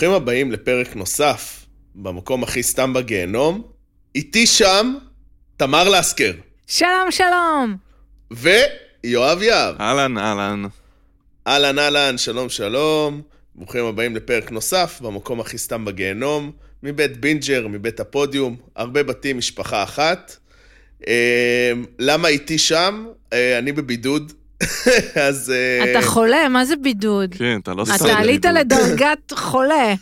ברוכים הבאים לפרק נוסף במקום הכי סתם בגיהנום. איתי שם תמר לסקר שלום, שלום. ויואב יהב. אהלן, אהלן. אהלן אהלן, שלום שלום. ברוכים הבאים לפרק נוסף במקום הכי סתם בגיהנום. מבית בינג'ר, מבית הפודיום, הרבה בתים, משפחה אחת. אה, למה איתי שם? אה, אני בבידוד. אז... אה, אתה חולה? מה זה בידוד? כן, אתה לא סתם. אתה עלית. לדרגת חולה.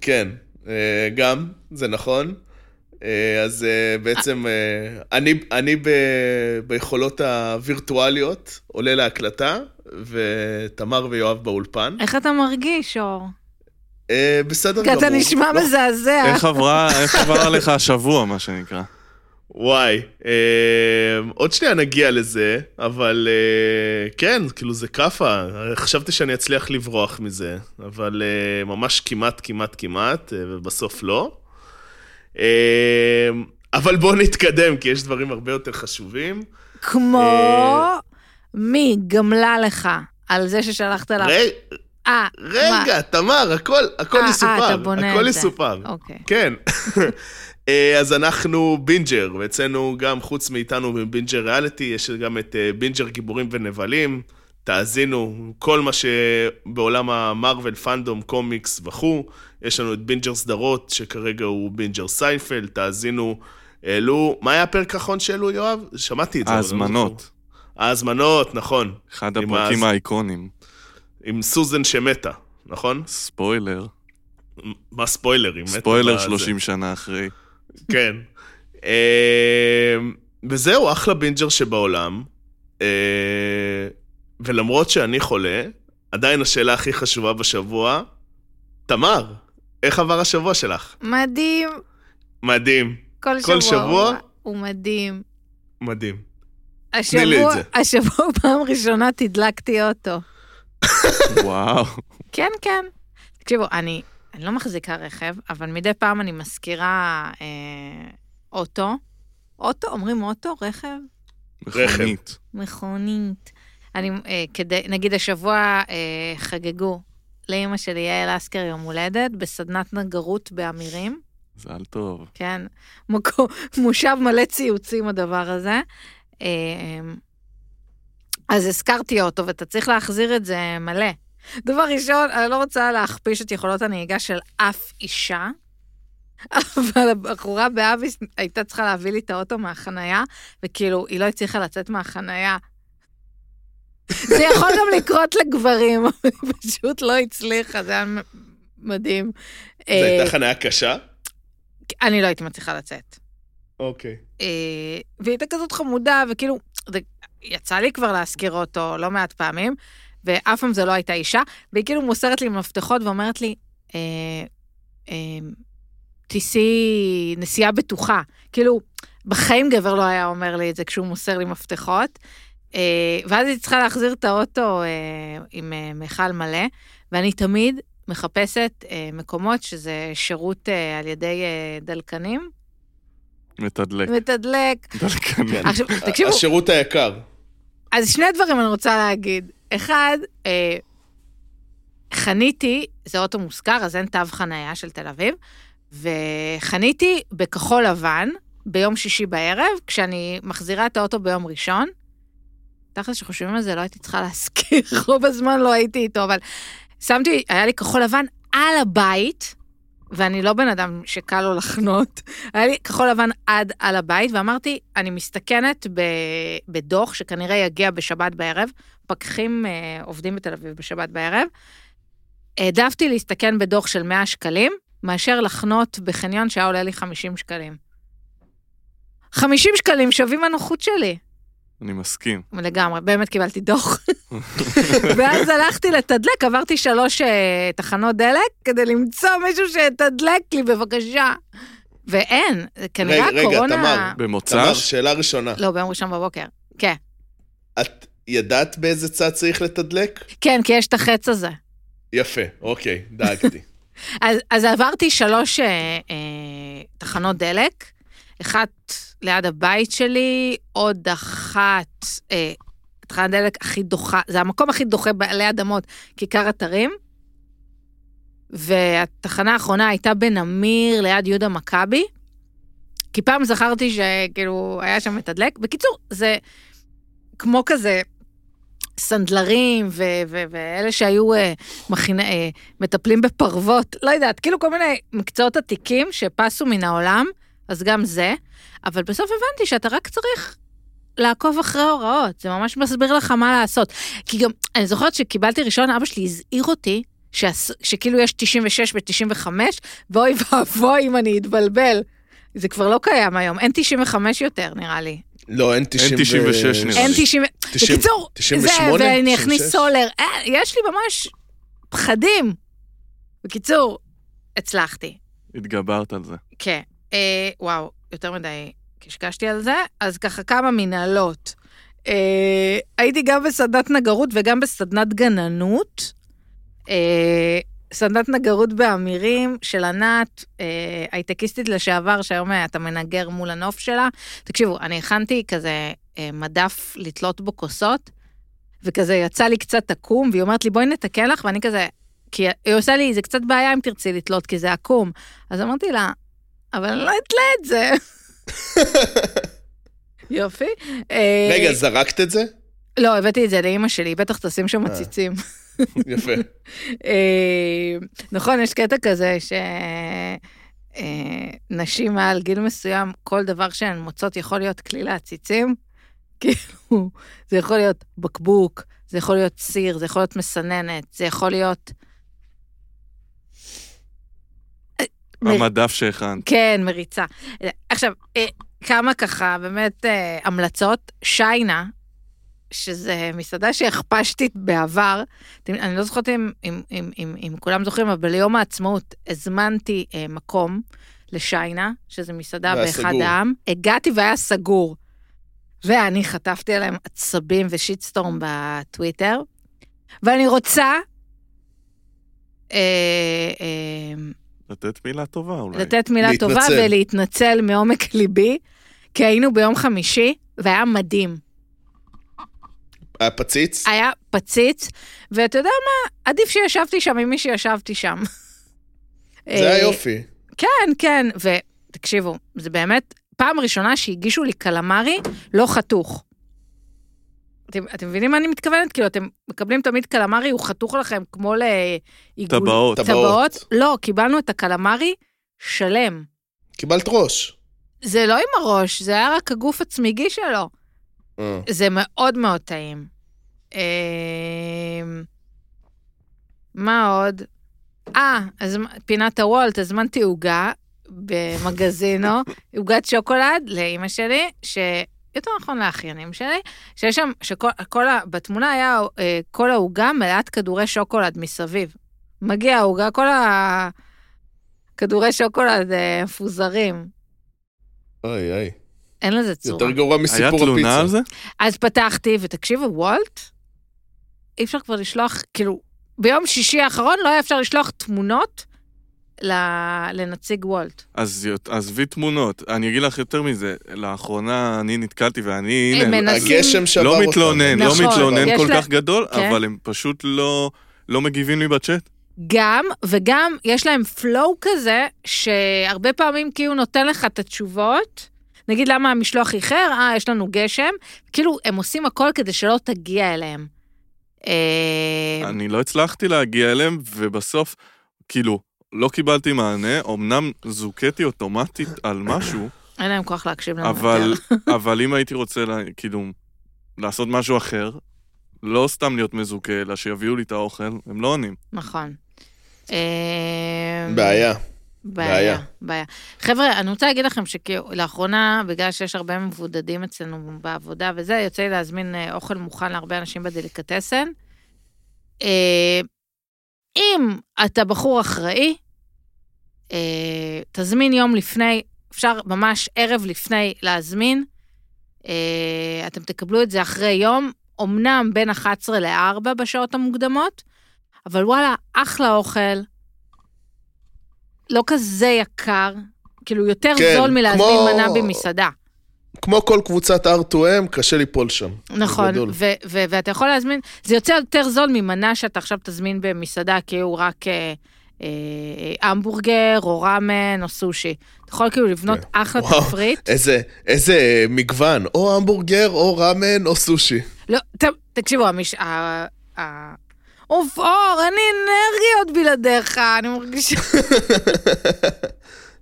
כן, אה, גם, זה נכון. אה, אז בעצם אני, אני ב, ביכולות הווירטואליות עולה להקלטה, ותמר ויואב באולפן. איך אתה מרגיש, אור? בסדר כי גמור. אתה נשמע לא- מזעזע. איך עבר עליך השבוע, מה שנקרא? וואי, אה, עוד שנייה נגיע לזה, אבל אה, כן, כאילו זה כאפה. חשבתי שאני אצליח לברוח מזה, אבל אה, ממש כמעט, כמעט, כמעט, אה, ובסוף לא. אה, אבל בואו נתקדם, כי יש דברים הרבה יותר חשובים. כמו אה, מי גמלה לך על זה ששלחת לה... ר- אה, רגע, תמר, הכל, הכל אה, אה, יסופר. אתה בונה הכל את זה. יסופר. אוקיי. כן. אה, אז אנחנו בינג'ר, ואצלנו גם חוץ מאיתנו בבינג'ר ריאליטי, יש גם את אה, בינג'ר גיבורים ונבלים. תאזינו, כל מה שבעולם המרוויל, fandom, קומיקס וכו'. יש לנו את בינג'ר סדרות, שכרגע הוא בינג'ר סיינפלד, תאזינו. העלו, מה היה הפרק האחרון שהעלו, יואב? שמעתי את זה. לא ההזמנות. ההזמנות, נכון. אחד הפרקים ההז- האיקוניים. עם סוזן שמתה, נכון? ספוילר. מה ספוילר בזה. 30 שנה אחרי. כן. אה, וזהו, אחלה בינג'ר שבעולם. אה, ולמרות שאני חולה, עדיין השאלה הכי חשובה בשבוע, תמר, איך עבר השבוע שלך? מדהים. מדהים, כל כל שבוע. שבוע? הוא- הוא מדהים. מדהים. לי את השבוע, זה. השבוע פעם ראשונה תדלקתי אוטו. וואו. כן, כן. תקשיבו, אני, אני לא מחזיקה רכב, אבל מדי פעם אני מזכירה אה, אוטו. אוטו? אומרים אוטו? רכב? מכונית. מכונית. אני, אה, כדי, נגיד השבוע אה, חגגו לאימא שלי, יעל אסקר, יום הולדת, בסדנת נגרות באמירים. מזל טוב. כן, מקו, מושב מלא ציוצים הדבר הזה. אה, אז הזכרתי אוטו, ואתה צריך להחזיר את זה מלא. דבר ראשון, אני לא רוצה להכפיש את יכולות הנהיגה של אף אישה, אבל הבחורה באביס הייתה צריכה להביא לי את האוטו מהחנייה, וכאילו, היא לא הצליחה לצאת מהחנייה. זה יכול גם לקרות לגברים, אבל היא פשוט לא הצליחה, זה היה מדהים. זו הייתה אה, חניה קשה? אני לא הייתי מצליחה לצאת. אוקיי. אה, והיא הייתה כזאת חמודה, וכאילו, יצא לי כבר להזכיר אותו לא מעט פעמים, ואף פעם זו לא הייתה אישה, והיא כאילו מוסרת לי מפתחות ואומרת לי, אה, אה, תיסעי נסיעה בטוחה. כאילו, בחיים גבר לא היה אומר לי את זה כשהוא מוסר לי מפתחות. אה, ואז היא צריכה להחזיר את האוטו אה, עם אה, מכל מלא, ואני תמיד מחפשת אה, מקומות שזה שירות אה, על ידי אה, דלקנים. מתדלק. מתדלק. דלקני. עכשיו, תקשיבו, השירות היקר. אז שני דברים אני רוצה להגיד. אחד, אה, חניתי, זה אוטו מושכר, אז אין תו חנייה של תל אביב, וחניתי בכחול לבן ביום שישי בערב, כשאני מחזירה את האוטו ביום ראשון. תכל'ס, שחושבים על זה, לא הייתי צריכה להזכיר, רוב הזמן לא הייתי איתו, אבל שמתי, היה לי כחול לבן על הבית, ואני לא בן אדם שקל לו לחנות, היה לי כחול לבן עד על הבית, ואמרתי, אני מסתכנת ב, בדוח שכנראה יגיע בשבת בערב, פקחים אה, עובדים בתל אביב בשבת בערב. העדפתי להסתכן בדוח של 100 שקלים, מאשר לחנות בחניון שהיה עולה לי 50 שקלים. 50 שקלים שווים הנוחות שלי. אני מסכים. לגמרי, באמת קיבלתי דוח. ואז הלכתי לתדלק, עברתי שלוש אה, תחנות דלק כדי למצוא מישהו שיתדלק לי, בבקשה. ואין, כנראה רגע, רגע, הקורונה... תמר. תמר, במוצ"ש? שאלה ראשונה. לא, ביום ראשון בבוקר. כן. את ידעת באיזה צד צריך לתדלק? כן, כי יש את החץ הזה. יפה, אוקיי, דאגתי. אז, אז עברתי שלוש אה, אה, תחנות דלק, אחת ליד הבית שלי, עוד אחת, אה, תחנת דלק הכי דוחה, זה המקום הכי דוחה בעלי אדמות, כיכר אתרים. והתחנה האחרונה הייתה בנמיר ליד יהודה מכבי, כי פעם זכרתי שכאילו היה שם מתדלק. בקיצור, זה כמו כזה סנדלרים ואלה שהיו אה, מכינה, אה, מטפלים בפרוות, לא יודעת, כאילו כל מיני מקצועות עתיקים שפסו מן העולם, אז גם זה. אבל בסוף הבנתי שאתה רק צריך לעקוב אחרי הוראות, זה ממש מסביר לך מה לעשות. כי גם, אני זוכרת שקיבלתי רישיון, אבא שלי הזהיר אותי, שהס- שכאילו יש 96 ו-95, ואוי ואבוי אם אני אתבלבל. זה כבר לא קיים היום, אין 95 יותר נראה לי. לא, אין 90 אין 96 נראה אין לי. 90... 90 בקיצור, 98? זה, ואני 96? אכניס סולר. אה, יש לי ממש פחדים. בקיצור, הצלחתי. התגברת על זה. כן. אה, וואו, יותר מדי קשקשתי על זה. אז ככה כמה מנהלות. אה, הייתי גם בסדנת נגרות וגם בסדנת גננות. אה, סדנת נגרות באמירים של ענת, אה, הייטקיסטית לשעבר, שהיום אה, אתה מנגר מול הנוף שלה. תקשיבו, אני הכנתי כזה אה, מדף לתלות בו כוסות, וכזה יצא לי קצת עקום, והיא אומרת לי, בואי נתקן לך, ואני כזה, כי היא עושה לי, זה קצת בעיה אם תרצי לתלות, כי זה עקום. אז אמרתי לה, אבל אני לא אתלה את זה. יופי. אה, רגע, זרקת את זה? לא, הבאתי את זה לאימא שלי, בטח תשים שם אה. עציצים. יפה. אה, נכון, יש קטע כזה שנשים מעל גיל מסוים, כל דבר שהן מוצאות יכול להיות כלי לעציצים. כאילו, זה יכול להיות בקבוק, זה יכול להיות סיר, זה יכול להיות מסננת, זה יכול להיות... מ- המדף שהכנת. כן, מריצה. עכשיו, אה, כמה ככה, באמת אה, המלצות. שיינה, שזה מסעדה שהכפשתי בעבר, אני לא זוכרת אם, אם, אם, אם, אם כולם זוכרים, אבל ליום העצמאות הזמנתי אה, מקום לשיינה, שזה מסעדה באחד סגור. העם. הגעתי והיה סגור. ואני חטפתי עליהם עצבים ושיטסטורם בטוויטר, ואני רוצה... אה, אה, לתת מילה טובה אולי. לתת מילה להתנצל. טובה ולהתנצל מעומק ליבי, כי היינו ביום חמישי, והיה מדהים. היה פציץ? היה פציץ, ואתה יודע מה? עדיף שישבתי שם עם מי שישבתי שם. זה אה, היופי. כן, כן, ותקשיבו, זה באמת פעם ראשונה שהגישו לי קלמרי לא חתוך. אתם, אתם מבינים מה אני מתכוונת? כאילו, אתם מקבלים תמיד קלמרי, הוא חתוך לכם כמו לעיגול... טבעות. טבעות. טבעות? לא, קיבלנו את הקלמרי שלם. קיבלת ראש. זה לא עם הראש, זה היה רק הגוף הצמיגי שלו. אה. זה מאוד מאוד טעים. אמ, מה עוד? אה, אז פינת הוולט, הזמנתי עוגה במגזינו, עוגת שוקולד לאימא שלי, ש... יותר נכון לאחיינים שלי, שיש שם, שכל, כל ה, בתמונה היה אה, כל העוגה מלאת כדורי שוקולד מסביב. מגיע העוגה, כל הכדורי שוקולד אה, מפוזרים. אוי, אוי. אין לזה צורה. יותר גרוע היה מסיפור הפיצה. תלונה על זה? אז פתחתי, ותקשיבו, וולט, אי אפשר כבר לשלוח, כאילו, ביום שישי האחרון לא היה אפשר לשלוח תמונות לנציג וולט. אז עזבי תמונות. אני אגיד לך יותר מזה, לאחרונה אני נתקלתי ואני, הם הנה, מנסים- הגשם שבר לא אותם. מתלונן, לא נכון, מתלונן יש כל לה- כך גדול, כן. אבל הם פשוט לא לא מגיבים לי בצ'אט. גם, וגם יש להם פלואו כזה, שהרבה פעמים כאילו נותן לך את התשובות. נגיד למה המשלוח איחר, אה, יש לנו גשם. כאילו, הם עושים הכל כדי שלא תגיע אליהם. אה, אני לא הצלחתי להגיע אליהם, ובסוף, כאילו, לא קיבלתי מענה, אמנם זוכיתי אוטומטית על משהו, אין להם כוח להקשיב לנו אבל, יותר. אבל אם הייתי רוצה, לה- כאילו, לעשות משהו אחר, לא סתם להיות מזוכה, אלא שיביאו לי את האוכל, הם לא עונים. נכון. בעיה. בעיה, בעיה. בעיה. חבר'ה, אני רוצה להגיד לכם שלאחרונה, בגלל שיש הרבה מבודדים אצלנו בעבודה וזה, יוצא לי להזמין אה, אוכל מוכן להרבה אנשים בדליקטסן. אה, אם אתה בחור אחראי, אה, תזמין יום לפני, אפשר ממש ערב לפני להזמין. אה, אתם תקבלו את זה אחרי יום, אמנם בין 11 ל-4 בשעות המוקדמות, אבל וואלה, אחלה אוכל. לא כזה יקר, כאילו יותר כן, זול מלהזמין כמו- מנה במסעדה. כמו כל קבוצת R2M, קשה ליפול שם. נכון, בגדול. ו- ו- ואתה יכול להזמין, זה יוצא יותר זול ממנה שאתה עכשיו תזמין במסעדה, כי הוא רק אה, המבורגר, או ראמן, או סושי. אתה יכול כאילו לבנות כן. אחלה וואו. תפריט. איזה, איזה מגוון, או המבורגר, או ראמן, או סושי. לא, ת, תקשיבו, המש... ה... ה... אוף, אור, אין לי אנרגיות בלעדיך, אני מרגישה...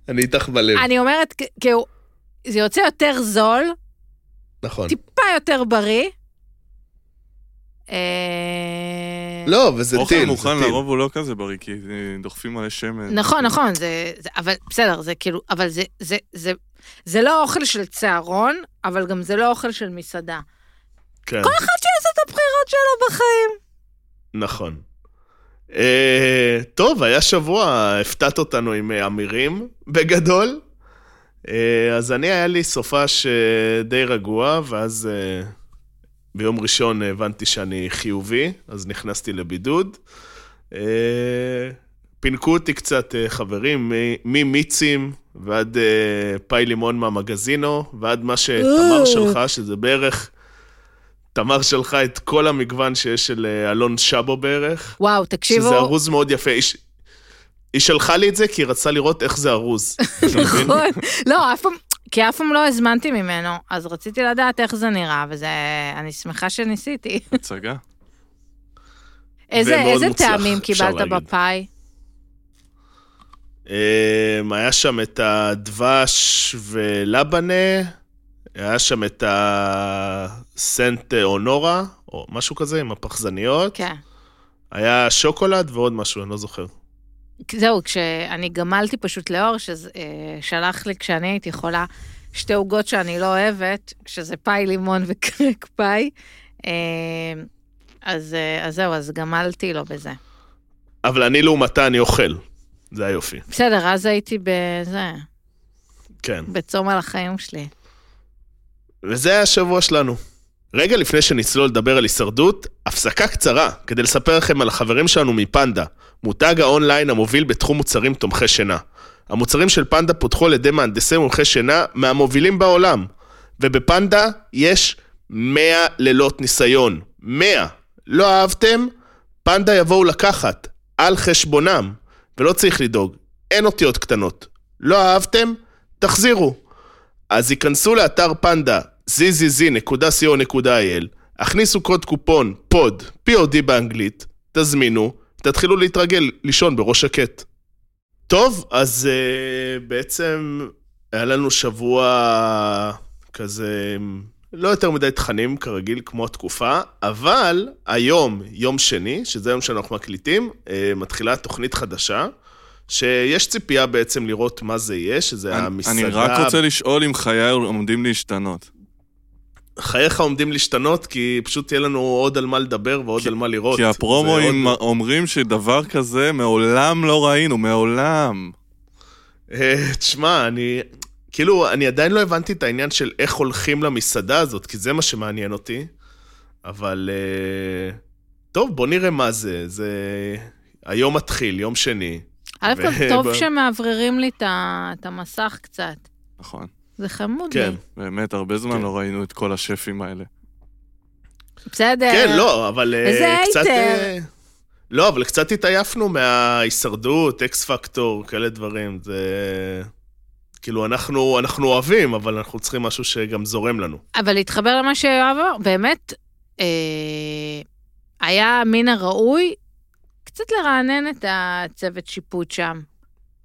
אני איתך בלב, אני אומרת, כאילו, זה יוצא יותר זול, נכון. טיפה יותר בריא. אה, לא, וזה אוכל טיל, זה מוכן. לרוב הוא לא כזה בריא, כי אה, דוחפים מלא שמן. נכון, נכון, זה, זה, אבל בסדר, זה כאילו, אבל זה, זה, זה, זה לא אוכל של צהרון, אבל גם זה לא אוכל של מסעדה. כן, כל אחד שיעשה את הבחירות שלו בחיים. נכון. אה, טוב, היה שבוע, הפתעת אותנו עם אמירים, בגדול. אה, אז אני, היה לי סופש אה, די רגוע, ואז אה, ביום ראשון הבנתי שאני חיובי, אז נכנסתי לבידוד. אה, פינקו אותי קצת אה, חברים, ממיצים ועד אה, פאי לימון מהמגזינו, ועד מה שתמר. שלך, שזה בערך... תמר שלחה את כל המגוון שיש של אלון שבו בערך, וואו, תקשיבו, שזה ארוז מאוד יפה. היא, ש- היא שלחה לי את זה כי היא רצתה לראות איך זה ארוז. נכון. לא, אף פעם, כי אף פעם לא הזמנתי ממנו, אז רציתי לדעת איך זה נראה, וזה, אני שמחה שניסיתי. הצגה. איזה, איזה מוצלח, טעמים קיבלת. בפאי? אמ, היה שם את הדבש ולבנה, היה שם את הסנט אונורה, או משהו כזה, עם הפחזניות. כן. היה שוקולד ועוד משהו, אני לא זוכר. זהו, כשאני גמלתי פשוט לאור, ששלח לי כשאני הייתי חולה שתי עוגות שאני לא אוהבת, שזה פאי לימון וקרק פאי, אה, אז, אה, אז זהו, אז גמלתי לו בזה. אבל אני לעומתה, אני אוכל. זה היופי. בסדר, אז הייתי בזה, כן. בצום על החיים שלי. וזה היה השבוע שלנו. רגע לפני שנצלול לדבר על הישרדות, הפסקה קצרה כדי לספר לכם על החברים שלנו מפנדה, מותג האונליין המוביל בתחום מוצרים תומכי שינה. המוצרים של פנדה פותחו על ידי מהנדסי מומחי שינה מהמובילים בעולם, ובפנדה יש 100 לילות ניסיון. 100. לא אהבתם? פנדה יבואו לקחת, על חשבונם, ולא צריך לדאוג, אין אותיות קטנות. לא אהבתם? תחזירו. אז היכנסו לאתר פנדה, zzz.co.il, הכניסו קוד קופון פוד, POD באנגלית, תזמינו, תתחילו להתרגל לישון בראש שקט. טוב, אז uh, בעצם היה לנו שבוע כזה, לא יותר מדי תכנים כרגיל כמו התקופה, אבל היום, יום שני, שזה היום שאנחנו מקליטים, uh, מתחילה תוכנית חדשה. שיש ציפייה בעצם לראות מה זה יהיה, שזה אני- המסעדה... אני רק רוצה לשאול אם חיי עומדים להשתנות. חייך עומדים להשתנות, כי פשוט יהיה לנו עוד על מה לדבר ועוד כי- על מה לראות. כי הפרומואים עוד- אומרים שדבר כזה מעולם לא ראינו, מעולם. אה, תשמע, אני... כאילו, אני עדיין לא הבנתי את העניין של איך הולכים למסעדה הזאת, כי זה מה שמעניין אותי. אבל... אה, טוב, בוא נראה מה זה. זה... היום מתחיל, יום שני. א' כל ו- טוב שמאווררים לי את המסך קצת. נכון. זה חמוד כן. לי. באמת, הרבה זמן כן. לא ראינו את כל השפים האלה. בסדר. כן, לא, אבל... איזה קצת... הייטר. אה, לא, אבל קצת התעייפנו מההישרדות, אקס פקטור, כאלה דברים. זה... כאילו, אנחנו, אנחנו אוהבים, אבל אנחנו צריכים משהו שגם זורם לנו. אבל להתחבר למה שיואב אמר, באמת, אה, היה מן הראוי קצת לרענן את הצוות שיפוט שם.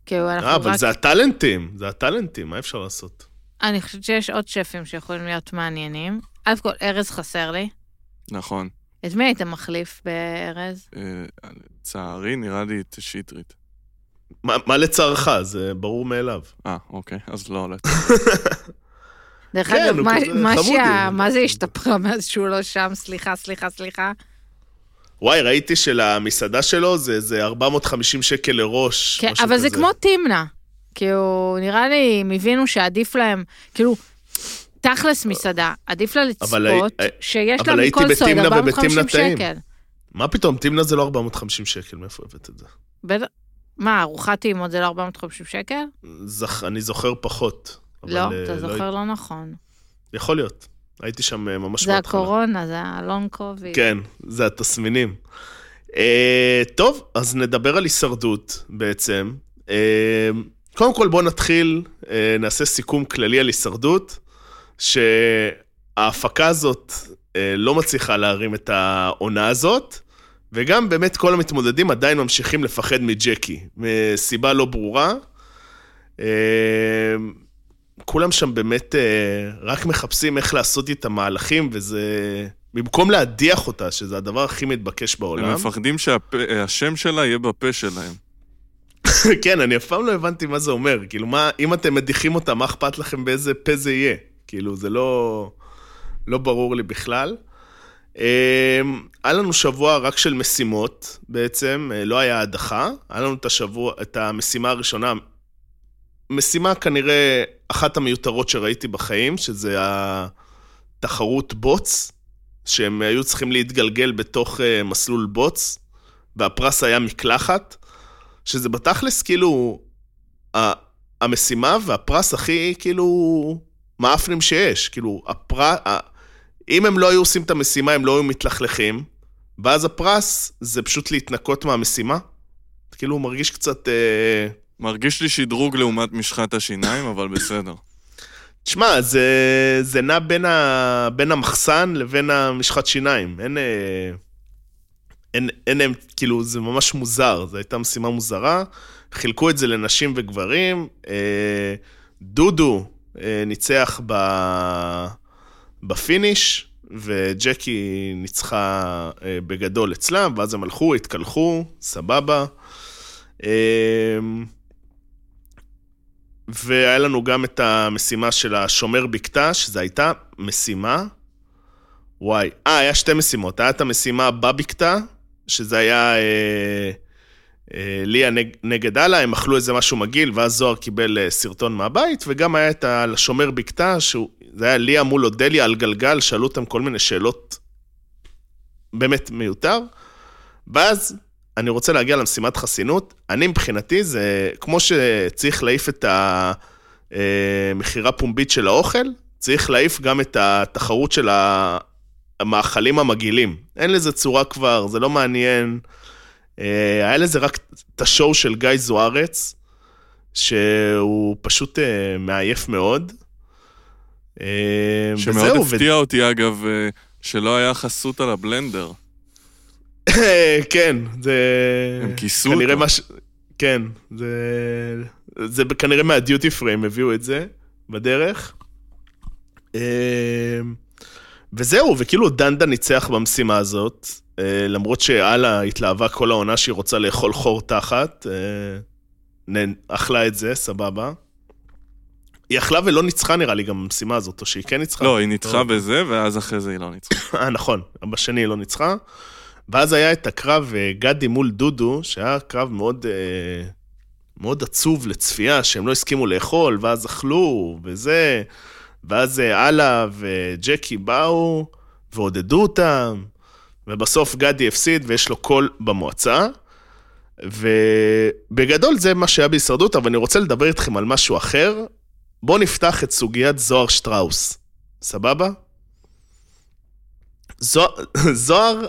כאילו, אנחנו אה, אבל רק... זה הטאלנטים, זה הטאלנטים, מה אפשר לעשות? אני חושבת שיש עוד שפים שיכולים להיות מעניינים. א' כל, ארז חסר לי. נכון. את מי היית מחליף בארז? אה, לצערי, נראה לי את שטרית. מה, מה לצערך? זה ברור מאליו. אה, אוקיי, אז לא. לא. דרך כן, אגב, מה- כזה מה חמודי. שה- מה זה השתפרה מאז שהוא לא שם? סליחה, סליחה, סליחה. וואי, ראיתי שלמסעדה שלו זה, זה 450 שקל לראש, כן, אבל זה. כמו תמנה. כאילו, נראה לי, הם הבינו שעדיף להם, כאילו, תכלס מסעדה, עדיף לה לצפות שיש לה מכל סוד בתמנע 450 ובתמנע טעים. שקל. מה פתאום, תמנה זה לא 450 שקל, מאיפה הבאת את זה? בטח- מה, ארוחת טעימות זה לא 450 שקל? זכ... אני זוכר פחות. לא, אה, אתה זוכר לא נכון. יכול להיות. הייתי שם אה, ממש זה בהתחלה. הקורונה, זה הלונג קוביד. כן, זה התסמינים. אה, טוב, אז נדבר על הישרדות בעצם. אה, קודם כל בואו נתחיל, אה, נעשה סיכום כללי על הישרדות, שההפקה הזאת אה, לא מצליחה להרים את העונה הזאת, וגם באמת כל המתמודדים עדיין ממשיכים לפחד מג'קי, מסיבה לא ברורה. אה, כולם שם באמת רק מחפשים איך לעשות את המהלכים, וזה... במקום להדיח אותה, שזה הדבר הכי מתבקש בעולם. הם מפחדים שהשם שלה יהיה בפה שלהם. כן, אני אף פעם לא הבנתי מה זה אומר. כאילו, מה, אם אתם מדיחים אותה, מה אכפת לכם באיזה פה זה יהיה? כאילו, זה לא, לא ברור לי בכלל. אה, היה לנו שבוע רק של משימות, בעצם, אה, לא היה הדחה. היה לנו את השבוע, את המשימה הראשונה, משימה כנראה אחת המיותרות שראיתי בחיים, שזה התחרות בוץ, שהם היו צריכים להתגלגל בתוך uh, מסלול בוץ, והפרס היה מקלחת, שזה בתכלס כאילו המשימה והפרס הכי כאילו מאפנים שיש. כאילו, הפרס, אם הם לא היו עושים את המשימה, הם לא היו מתלכלכים, ואז הפרס זה פשוט להתנקות מהמשימה. כאילו, הוא מרגיש קצת... Uh, מרגיש לי שדרוג לעומת משחת השיניים, אבל בסדר. תשמע, זה, זה נע בין, ה, בין המחסן לבין המשחת שיניים. אין, אה, אין, אין, אין, כאילו, זה ממש מוזר, זו הייתה משימה מוזרה. חילקו את זה לנשים וגברים. אה, דודו אה, ניצח ב, ב finish, וג'קי ניצחה בגדול אצלם, ואז הם הלכו, התקלחו, סבבה. והיה לנו גם את המשימה של השומר בקתה, שזו הייתה משימה, וואי, אה, היה שתי משימות. היה את המשימה בבקתה, שזה היה אה, אה, ליה נג, נגד אללה, הם אכלו איזה משהו מגעיל, ואז זוהר קיבל אה, סרטון מהבית, וגם היה את השומר בקתה, שזה היה ליה מול אודליה על גלגל, שאלו אותם כל מיני שאלות באמת מיותר. ואז אני רוצה להגיע למשימת חסינות. אני מבחינתי זה כמו שצריך להעיף את המכירה פומבית של האוכל, צריך להעיף גם את התחרות של המאכלים המגעילים. אין לזה צורה כבר, זה לא מעניין. אה, היה לזה רק את השואו של גיא זוארץ, שהוא פשוט אה, מעייף מאוד. אה, שמאוד הפתיע ו... אותי, אגב, שלא היה חסות על הבלנדר. כן, זה... הם כיסו אותו. מש... כן, זה... זה כנראה מהדיוטי פריים הביאו את זה בדרך. וזהו, וכאילו דנדה ניצח במשימה הזאת, אה, למרות שאללה התלהבה כל העונה שהיא רוצה לאכול חור תחת, אה, אכלה את זה, סבבה. היא אכלה ולא ניצחה נראה לי גם במשימה הזאת, או שהיא כן ניצחה. לא, היא ניצחה בזה, ואז אחרי זה היא לא ניצחה. אה, נכון, בשני היא לא ניצחה. ואז היה את הקרב אה, גדי מול דודו, שהיה קרב מאוד, מאוד עצוב לצפייה, שהם לא הסכימו לאכול, ואז אכלו, וזה, ואז אה, אללה וג'קי באו, ועודדו אותם, ובסוף גדי הפסיד, ויש לו קול במועצה. ובגדול זה מה שהיה בהישרדות, אבל אני רוצה לדבר איתכם על משהו אחר. בואו נפתח את סוגיית זוהר שטראוס, סבבה? זוהר, זוהר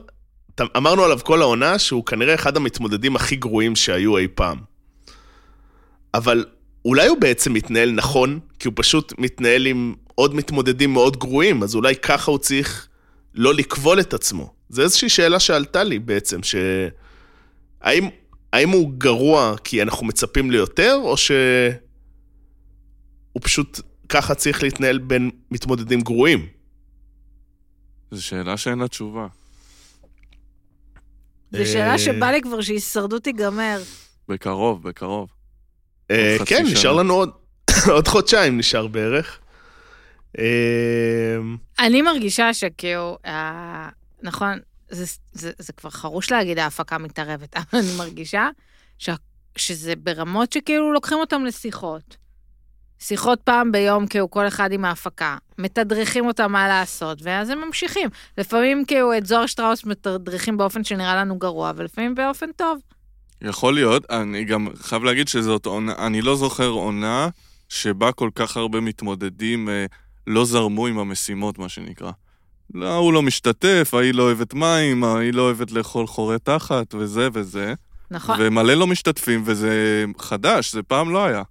אמרנו עליו כל העונה שהוא כנראה אחד המתמודדים הכי גרועים שהיו אי פעם. אבל אולי הוא בעצם מתנהל נכון, כי הוא פשוט מתנהל עם עוד מתמודדים מאוד גרועים, אז אולי ככה הוא צריך לא לכבול את עצמו. זו איזושהי שאלה שעלתה לי בעצם, ש... האם, האם הוא גרוע כי אנחנו מצפים ליותר, או שהוא פשוט ככה צריך להתנהל בין מתמודדים גרועים? זו שאלה שאין לה תשובה. זו שאלה אה, שבא לי כבר שהישרדות תיגמר. בקרוב, בקרוב. אה, כן, נשאר לנו עוד חודשיים, נשאר בערך. אה, אני מרגישה שכאילו, נכון, זה כבר חרוש להגיד ההפקה מתערבת, אבל אני מרגישה שזה ברמות שכאילו לוקחים אותם לשיחות. שיחות פעם ביום, כאילו, כל אחד עם ההפקה. מתדרכים אותם מה לעשות, ואז הם ממשיכים. לפעמים, כאילו, את זוהר שטראוס מתדרכים באופן שנראה לנו גרוע, ולפעמים באופן טוב. יכול להיות, אני גם חייב להגיד שזאת עונה, אני לא זוכר עונה שבה כל כך הרבה מתמודדים אה, לא זרמו עם המשימות, מה שנקרא. לא, הוא לא משתתף, ההיא לא אוהבת מים, ההיא לא אוהבת לאכול חורי תחת, וזה וזה. נכון. ומלא לא משתתפים, וזה חדש, זה פעם לא היה.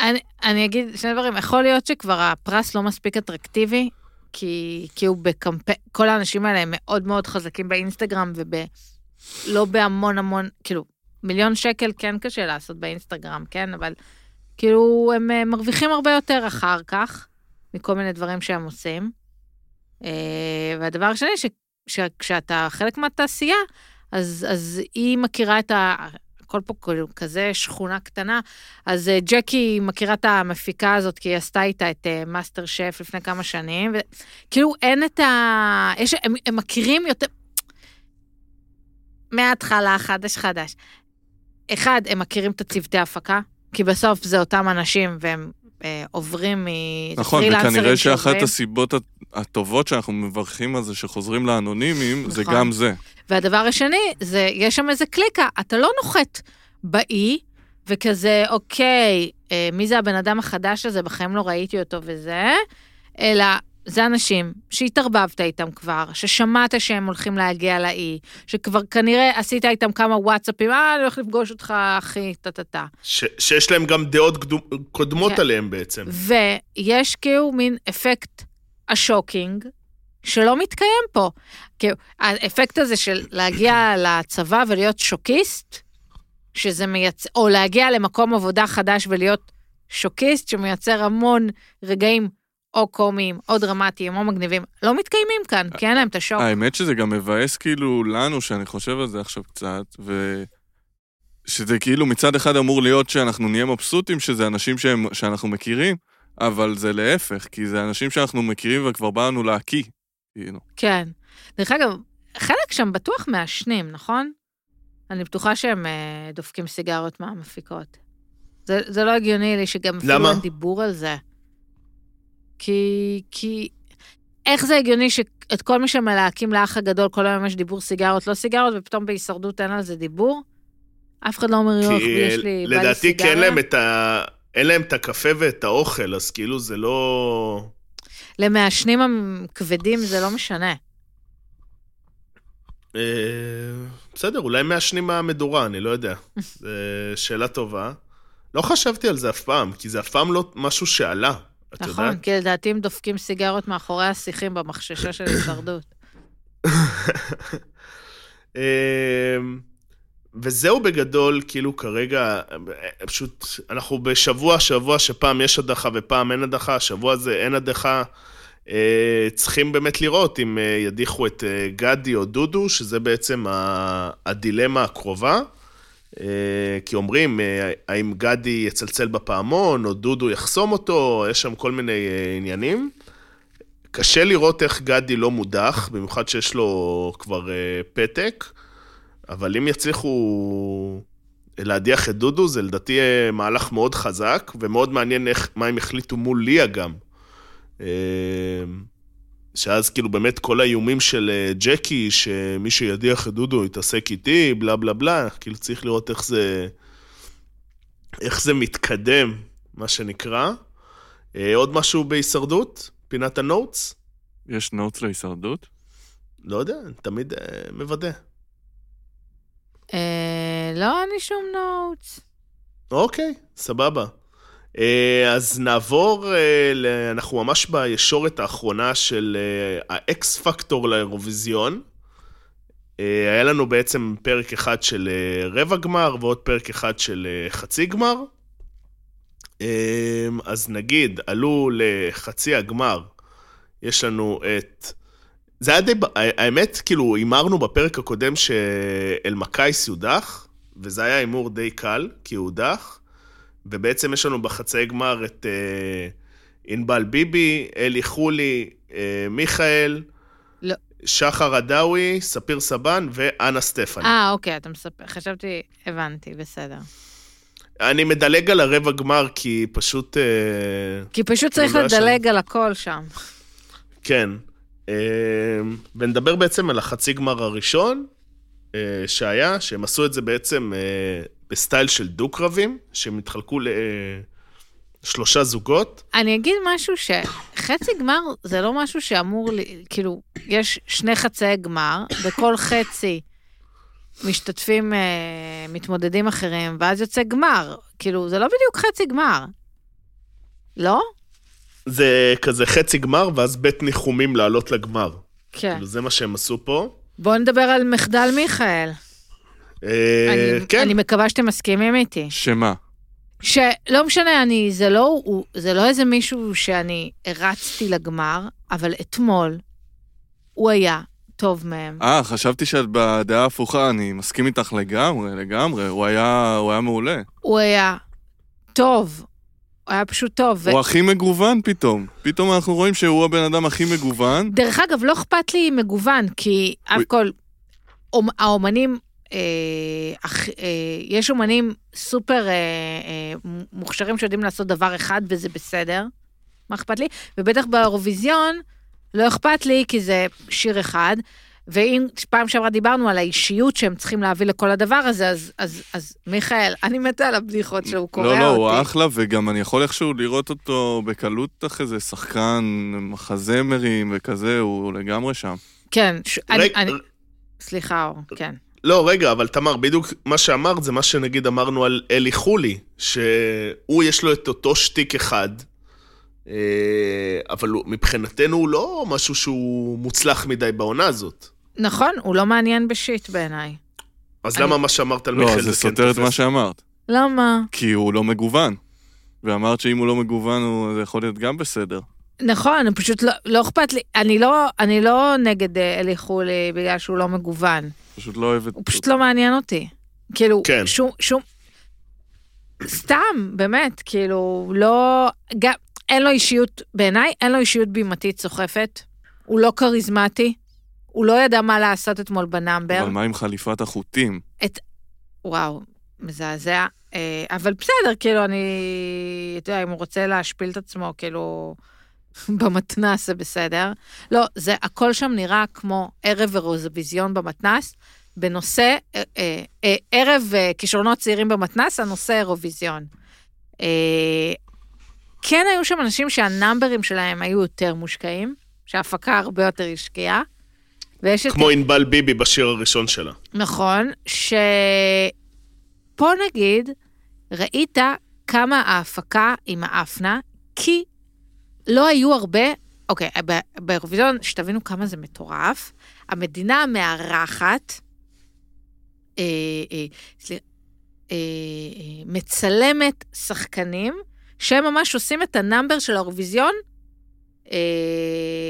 אני, אני אגיד שני דברים, יכול להיות שכבר הפרס לא מספיק אטרקטיבי, כי, כי הוא בקמפיין, כל האנשים האלה הם מאוד מאוד חזקים באינסטגרם ולא בהמון המון, כאילו, מיליון שקל כן קשה לעשות באינסטגרם, כן? אבל כאילו, הם אה, מרוויחים הרבה יותר אחר כך, מכל מיני דברים שהם עושים. אה, והדבר השני, שכשאתה חלק מהתעשייה, אז, אז היא מכירה את ה... הכל פה כאילו כזה שכונה קטנה, אז אה, ג'קי מכירה את המפיקה הזאת, כי היא עשתה איתה את מאסטר שף לפני כמה שנים, וכאילו אין את ה... יש, הם, הם מכירים יותר... מההתחלה חדש חדש. אחד, הם מכירים את הצוותי ההפקה, כי בסוף זה אותם אנשים והם אה, עוברים מפרילנסרים נכון, וכנראה שאחת הסיבות הטובות שאנחנו מברכים על זה שחוזרים לאנונימים, נכון. זה גם זה. והדבר השני, זה, יש שם איזה קליקה, אתה לא נוחת באי, וכזה, אוקיי, אה, מי זה הבן אדם החדש הזה, בחיים לא ראיתי אותו וזה, אלא זה אנשים שהתערבבת איתם כבר, ששמעת שהם הולכים להגיע לאי, שכבר כנראה עשית איתם כמה וואטסאפים, אה, אני הולך לפגוש אותך, אחי, טה-טה-טה. שיש להם גם דעות קודמות כן. עליהם בעצם. ויש כאילו מין אפקט השוקינג, שלא מתקיים פה. כאילו, האפקט הזה של להגיע לצבא ולהיות שוקיסט, שזה מייצר, או להגיע למקום עבודה חדש ולהיות שוקיסט, שמייצר המון רגעים או קומיים, או דרמטיים, או מגניבים, לא מתקיימים כאן, כי אין להם את השוק. האמת שזה גם מבאס כאילו לנו, שאני חושב על זה עכשיו קצת, ו... שזה כאילו מצד אחד אמור להיות שאנחנו נהיה מבסוטים שזה אנשים שהם, שאנחנו מכירים, אבל זה להפך, כי זה אנשים שאנחנו מכירים וכבר באנו להקיא, כאילו. כן. דרך אגב, חלק שם בטוח מעשנים, נכון? אני בטוחה שהם אה, דופקים סיגרות מהמפיקות. זה, זה לא הגיוני לי שגם אפילו אין דיבור על זה. כי, כי איך זה הגיוני שאת כל מי שמלהקים לאח הגדול, כל היום יש דיבור סיגרות, לא סיגרות, ופתאום בהישרדות אין על זה דיבור? אף אחד לא אומר, יוח, יש לי, בא לי סיגריה. לדעתי, כי אין להם את ה... אין להם את הקפה ואת האוכל, אז כאילו זה לא... למעשנים הכבדים זה לא משנה. אה, בסדר, אולי מעשנים מהמדורה, אני לא יודע. זו שאלה טובה. לא חשבתי על זה אף פעם, כי זה אף פעם לא משהו שעלה. את נכון, יודעת? כי לדעתי הם דופקים סיגרות מאחורי השיחים במחששה של הישרדות. אמ, וזהו בגדול, כאילו כרגע, פשוט, אנחנו בשבוע, שבוע שפעם יש הדחה ופעם אין הדחה, השבוע הזה אין הדחה. אה, צריכים באמת לראות אם אה, ידיחו את אה, גדי או דודו, שזה בעצם הדילמה הקרובה. אה, כי אומרים, אה, האם גדי יצלצל בפעמון, או דודו יחסום אותו, יש שם כל מיני אה, עניינים. קשה לראות איך גדי לא מודח, במיוחד שיש לו כבר פתק, אבל אם יצליחו להדיח את דודו, זה לדעתי מהלך מאוד חזק, ומאוד מעניין איך, מה הם החליטו מול ליה גם. שאז כאילו באמת כל האיומים של אה, ג'קי, שמי שידיח את דודו יתעסק איתי, בלה בלה בלה, כאילו צריך לראות איך זה, איך זה מתקדם, מה שנקרא. אה, עוד משהו בהישרדות? פינת ה notes? יש notes להישרדות? לא יודע, אני תמיד אה, מוודא. אה, לא, אין לי שום notes. אוקיי, סבבה. אה, אז נעבור, אה, אנחנו ממש בישורת האחרונה של אה, האקס פקטור לאירוויזיון. היה לנו בעצם פרק אחד של רבע גמר ועוד פרק אחד של חצי גמר. אז נגיד, עלו לחצי הגמר, יש לנו את... זה היה די... האמת, כאילו, הימרנו בפרק הקודם שאלמקייס יודח, וזה היה הימור די קל, כי הוא הודח. ובעצם יש לנו בחצאי גמר את אה, ענבל ביבי, אלי חולי, אה, מיכאל, לא. שחר עדאווי, ספיר סבן ואנה סטפני. אה, אוקיי, אתה מספר, חשבתי, הבנתי, בסדר. אני מדלג על הרבע גמר, כי פשוט... אה, כי פשוט צריך לא לדלג שם. על הכל שם. כן. אה, ונדבר בעצם על החצי גמר הראשון אה, שהיה, שהם עשו את זה בעצם בסטייל של דו-קרבים, שהם התחלקו ל... שלושה זוגות. אני אגיד משהו שחצי גמר זה לא משהו שאמור, לי, כאילו, יש שני חצאי גמר, בכל חצי משתתפים אה, מתמודדים אחרים, ואז יוצא גמר. כאילו, זה לא בדיוק חצי גמר. לא? זה כזה חצי גמר, ואז בית ניחומים לעלות לגמר. כן. כאילו, זה מה שהם עשו פה. בואו נדבר על מחדל מיכאל. אה, אני, כן, אני מקווה שאתם מסכימים איתי. שמה? שלא משנה, אני, זה לא, הוא, זה לא איזה מישהו שאני הרצתי לגמר, אבל אתמול הוא היה טוב מהם. אה, חשבתי שאת בדעה ההפוכה, אני מסכים איתך לגמרי, לגמרי. הוא היה, הוא היה מעולה. הוא היה טוב, הוא היה פשוט טוב. הוא הכי מגוון פתאום. פתאום אנחנו רואים שהוא הבן אדם הכי מגוון. דרך אגב, לא אכפת לי מגוון, כי אף. כל, אומ- האומנים, אה, אה, יש אומנים סופר אה, אה, מוכשרים שיודעים לעשות דבר אחד וזה בסדר, מה אכפת לי? ובטח באירוויזיון, לא אכפת לי כי זה שיר אחד, ואם פעם שעברה דיברנו על האישיות שהם צריכים להביא לכל הדבר הזה, אז, אז, אז מיכאל, אני מתה על הבדיחות שהוא קורע לא, אותי. לא, הוא אחלה, וגם אני יכול איכשהו לראות אותו בקלות אחרי זה שחקן, מחזמרים וכזה, הוא לגמרי שם. כן, ש... אני, אני... סליחה, אור, כן. לא, רגע, אבל תמר, בדיוק מה שאמרת זה מה שנגיד אמרנו על אלי חולי, שהוא יש לו את אותו שטיק אחד, אה, אבל מבחינתנו הוא לא משהו שהוא מוצלח מדי בעונה הזאת. נכון, הוא לא מעניין בשיט בעיניי. אז אני- למה מה שאמרת על לא, מיכאל זה זה כן סותר את מה תופס? שאמרת. למה? כי הוא לא מגוון. ואמרת שאם הוא לא מגוון, הוא זה יכול להיות גם בסדר. נכון, פשוט לא, לא אכפת לי, אני לא, אני לא נגד אה, אלי חולי בגלל שהוא לא מגוון, פשוט לא אוהב את... הוא פשוט לא מעניין אותי. כאילו, כן. שום, שום, סתם, באמת, כאילו, לא, גם, אין לו אישיות, בעיניי אין לו אישיות בימתית סוחפת, הוא לא כריזמטי, הוא לא ידע מה לעשות אתמול בנאמבר. אבל מה עם חליפת החוטים? וואו, מזעזע. אה, אבל בסדר, כאילו, אני... אתה יודע, אם הוא רוצה להשפיל את עצמו, כאילו, במתנס זה בסדר. לא, זה, הכל שם נראה כמו ערב אירוויזיון במתנס, בנושא, אה, אה, אה, ערב אה, כישרונות צעירים במתנס, הנושא אירוויזיון. אה, כן היו שם אנשים שהנאמברים שלהם היו יותר מושקעים, שההפקה הרבה יותר השקיעה. ויש את... כמו ענבל ביבי בשיר הראשון שלה. נכון, שפה נגיד, ראית כמה ההפקה היא מאפנה, כי לא היו הרבה, אוקיי, ב- באירוויזיון, שתבינו כמה זה מטורף, המדינה המארחת, אה, אה, אה, אה, מצלמת שחקנים, שהם ממש עושים את ה number של האירוויזיון, אה,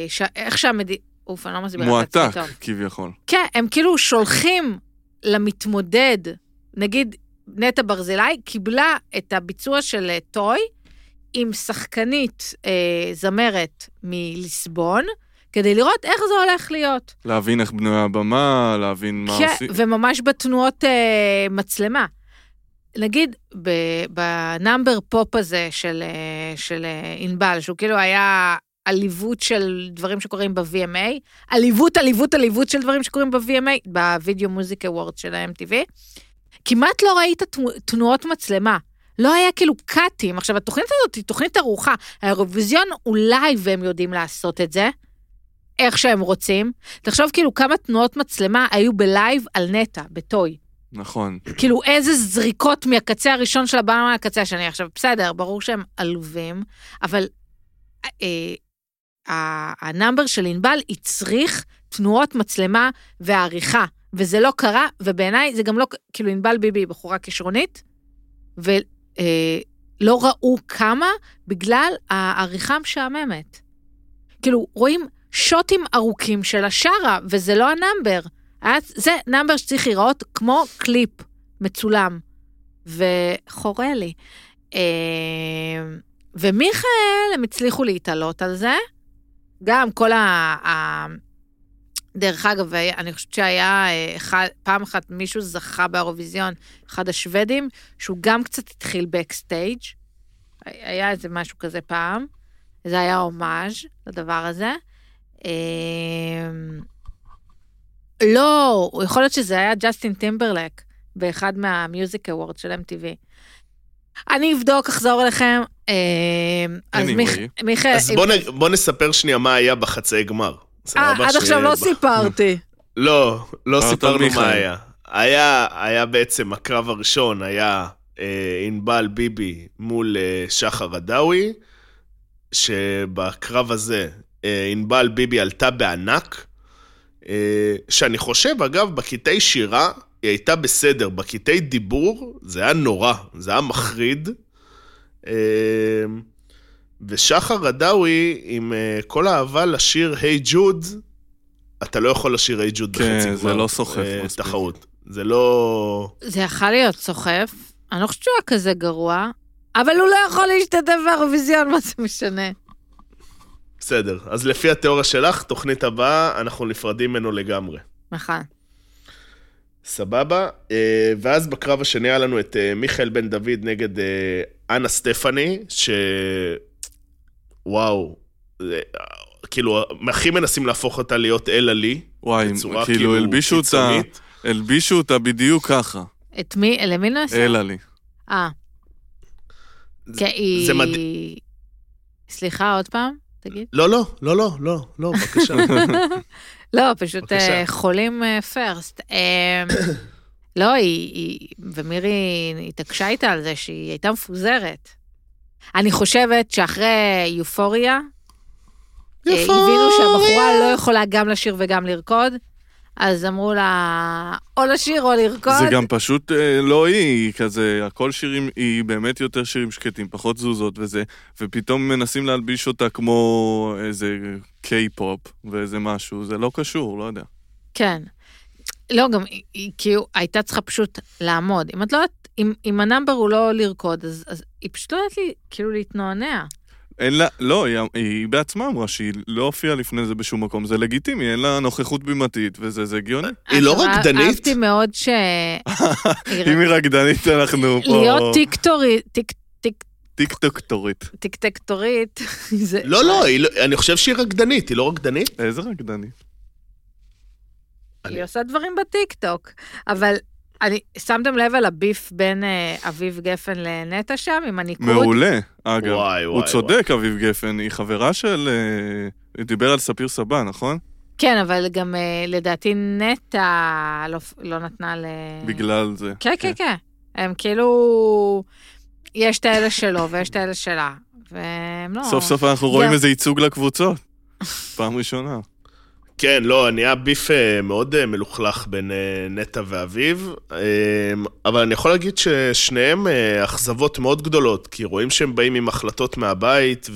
ש... איך שהמדינה... אוף, אני לא מסבירה את עצמי מועתק, טוב. כביכול. כן, הם כאילו שולחים למתמודד, נגיד נטע ברזילי, קיבלה את הביצוע של אה, Toy עם שחקנית אה, זמרת מליסבון, כדי לראות איך זה הולך להיות. להבין איך בנויה הבמה, להבין מה כן, עושים. וממש בתנועות אה, מצלמה. נגיד, ב number פופ הזה של, אה, של אה, ענבל, שהוא כאילו היה עליבות של דברים שקורים ב-VMA, עליבות, עליבות, עליבות של דברים שקורים ב-VMA, ב Video Music Award של ה-MTV, כמעט לא ראית תנו- תנועות מצלמה. לא היה כאילו קאטים. עכשיו, התוכנית הזאת היא תוכנית ערוכה. האירוויזיון אולי והם יודעים לעשות את זה, איך שהם רוצים. תחשוב כאילו כמה תנועות מצלמה היו ב live על נטע, ב Toy. נכון. כאילו איזה זריקות מהקצה הראשון של הבמה לקצה השני. עכשיו, בסדר, ברור שהם עלובים, אבל אה, ה number של ענבל הצריך תנועות מצלמה ועריכה, וזה לא קרה, ובעיניי זה גם לא, כאילו ענבל ביבי היא בחורה כישרונית, לא ראו כמה בגלל העריכה המשעממת. כאילו, רואים שוטים ארוכים של השרה, וזה לא ה number. זה number שצריך להיראות כמו קליפ מצולם, וחורה לי. אה, ומיכאל, הם הצליחו להתעלות על זה. גם כל ה... דרך אגב, אני חושבת שהיה אה, אחד, פעם אחת מישהו זכה באירוויזיון, אחד השוודים, שהוא גם קצת התחיל בקסטייג'. היה איזה משהו כזה פעם. זה היה הומאז' לדבר הזה. אמ, לא, יכול להיות שזה היה ג'סטין טימברלק באחד מהמיוזיק אוורד של MTV. אני אבדוק, אחזור אליכם. אה, אז מיכאל... אז בוא, נספר שנייה מה היה בחצי גמר. אה, סבבה? עד עכשיו לא סיפרתי. לא, לא אמרת סיפרנו. מה היה. היה. היה בעצם, הקרב הראשון היה אה, ענבל ביבי מול אה, שחר עדאווי, שבקרב הזה אה, ענבל ביבי עלתה בענק, אה, שאני חושב, אגב, בקטעי שירה היא הייתה בסדר, בקטעי דיבור זה היה נורא, זה היה מחריד. אה, ושחר עדאווי, עם אה, כל האהבה לשיר היי ג'וד, אתה לא יכול לשיר היי ג'וד כן, בחצי זה גמר, לא סוחף אה, מספיק. תחרות. זה לא... זה יכול להיות סוחף, אני לא חושבת שהוא היה כזה גרוע, אבל הוא לא יכול להשתתף באירוויזיון, מה זה משנה? בסדר. אז לפי התיאוריה שלך, תוכנית הבאה, אנחנו נפרדים ממנו לגמרי. נכון. סבבה. אה, ואז בקרב השני היה לנו את מיכאל בן דוד נגד אנה סטפני, ש... וואו. זה- כאילו, הכי מנסים להפוך אותה להיות אלה לי. וואי, בצורה כאילו הלבישו אותה. הלבישו אותה בדיוק ככה, את מי, למי נעשה? אלא לי. אה, זה- כי היא... זה מדהים. סליחה, עוד פעם? תגיד. לא, לא, לא, לא, לא, לא, בבקשה. לא, פשוט בבקשה. אה, חולים פרסט. לא, היא, היא, ומירי התעקשה איתה על זה שהיא הייתה מפוזרת. אני חושבת שאחרי יופוריה, אה, הבינו שהבחורה לא יכולה גם לשיר וגם לרקוד, אז אמרו לה, או לשיר או לרקוד. זה גם פשוט אה, לא היא, היא כזה, הכל שירים, היא באמת יותר שירים שקטים, פחות תזוזות וזה, ופתאום מנסים להלביש אותה כמו איזה קיי-פופ ואיזה משהו, זה לא קשור, לא יודע. כן. לא, גם היא, היא כאילו הייתה צריכה פשוט לעמוד. אם את לא יודעת, אם, אם ה number הוא לא לרקוד, אז, אז היא פשוט לא יודעת לי, כאילו להתנענע. אין לה, לא, היא, היא בעצמה אמרה שהיא לא הופיעה לפני זה בשום מקום, זה לגיטימי, אין לה נוכחות בימתית, וזה זה הגיוני. היא לא רקדנית? אהבתי מאוד ש... אם היא רקדנית, אנחנו פה... להיות טיקטורית, טיק. טיקטקטורית, זה... לא, לא, לא- אני חושב שהיא רקדנית, היא לא רקדנית? איזה רקדנית? היא עושה דברים בטיקטוק. אבל אני, שמתם לב על הביף בין אה, אביב גפן לנטע שם, עם הניקוד? מעולה, אגב. וואי, הוא וואי, צודק, אביב גפן, היא חברה של... אה, היא דיבר על ספיר סבא, נכון? כן, אבל גם אה, לדעתי נטע לא, לא נתנה ל... בגלל זה. כן, כן, כן. הם כאילו... יש את האלה שלו ויש את האלה שלה. והם לא... סוף סוף אנחנו רואים איזה ייצוג לקבוצות. פעם ראשונה. כן, לא, נהיה ביף אה, מאוד אה, מלוכלך בין אה, נטע ואביב, אבל אני יכול להגיד ששניהם אכזבות מאוד גדולות, כי רואים שהם באים עם החלטות מהבית,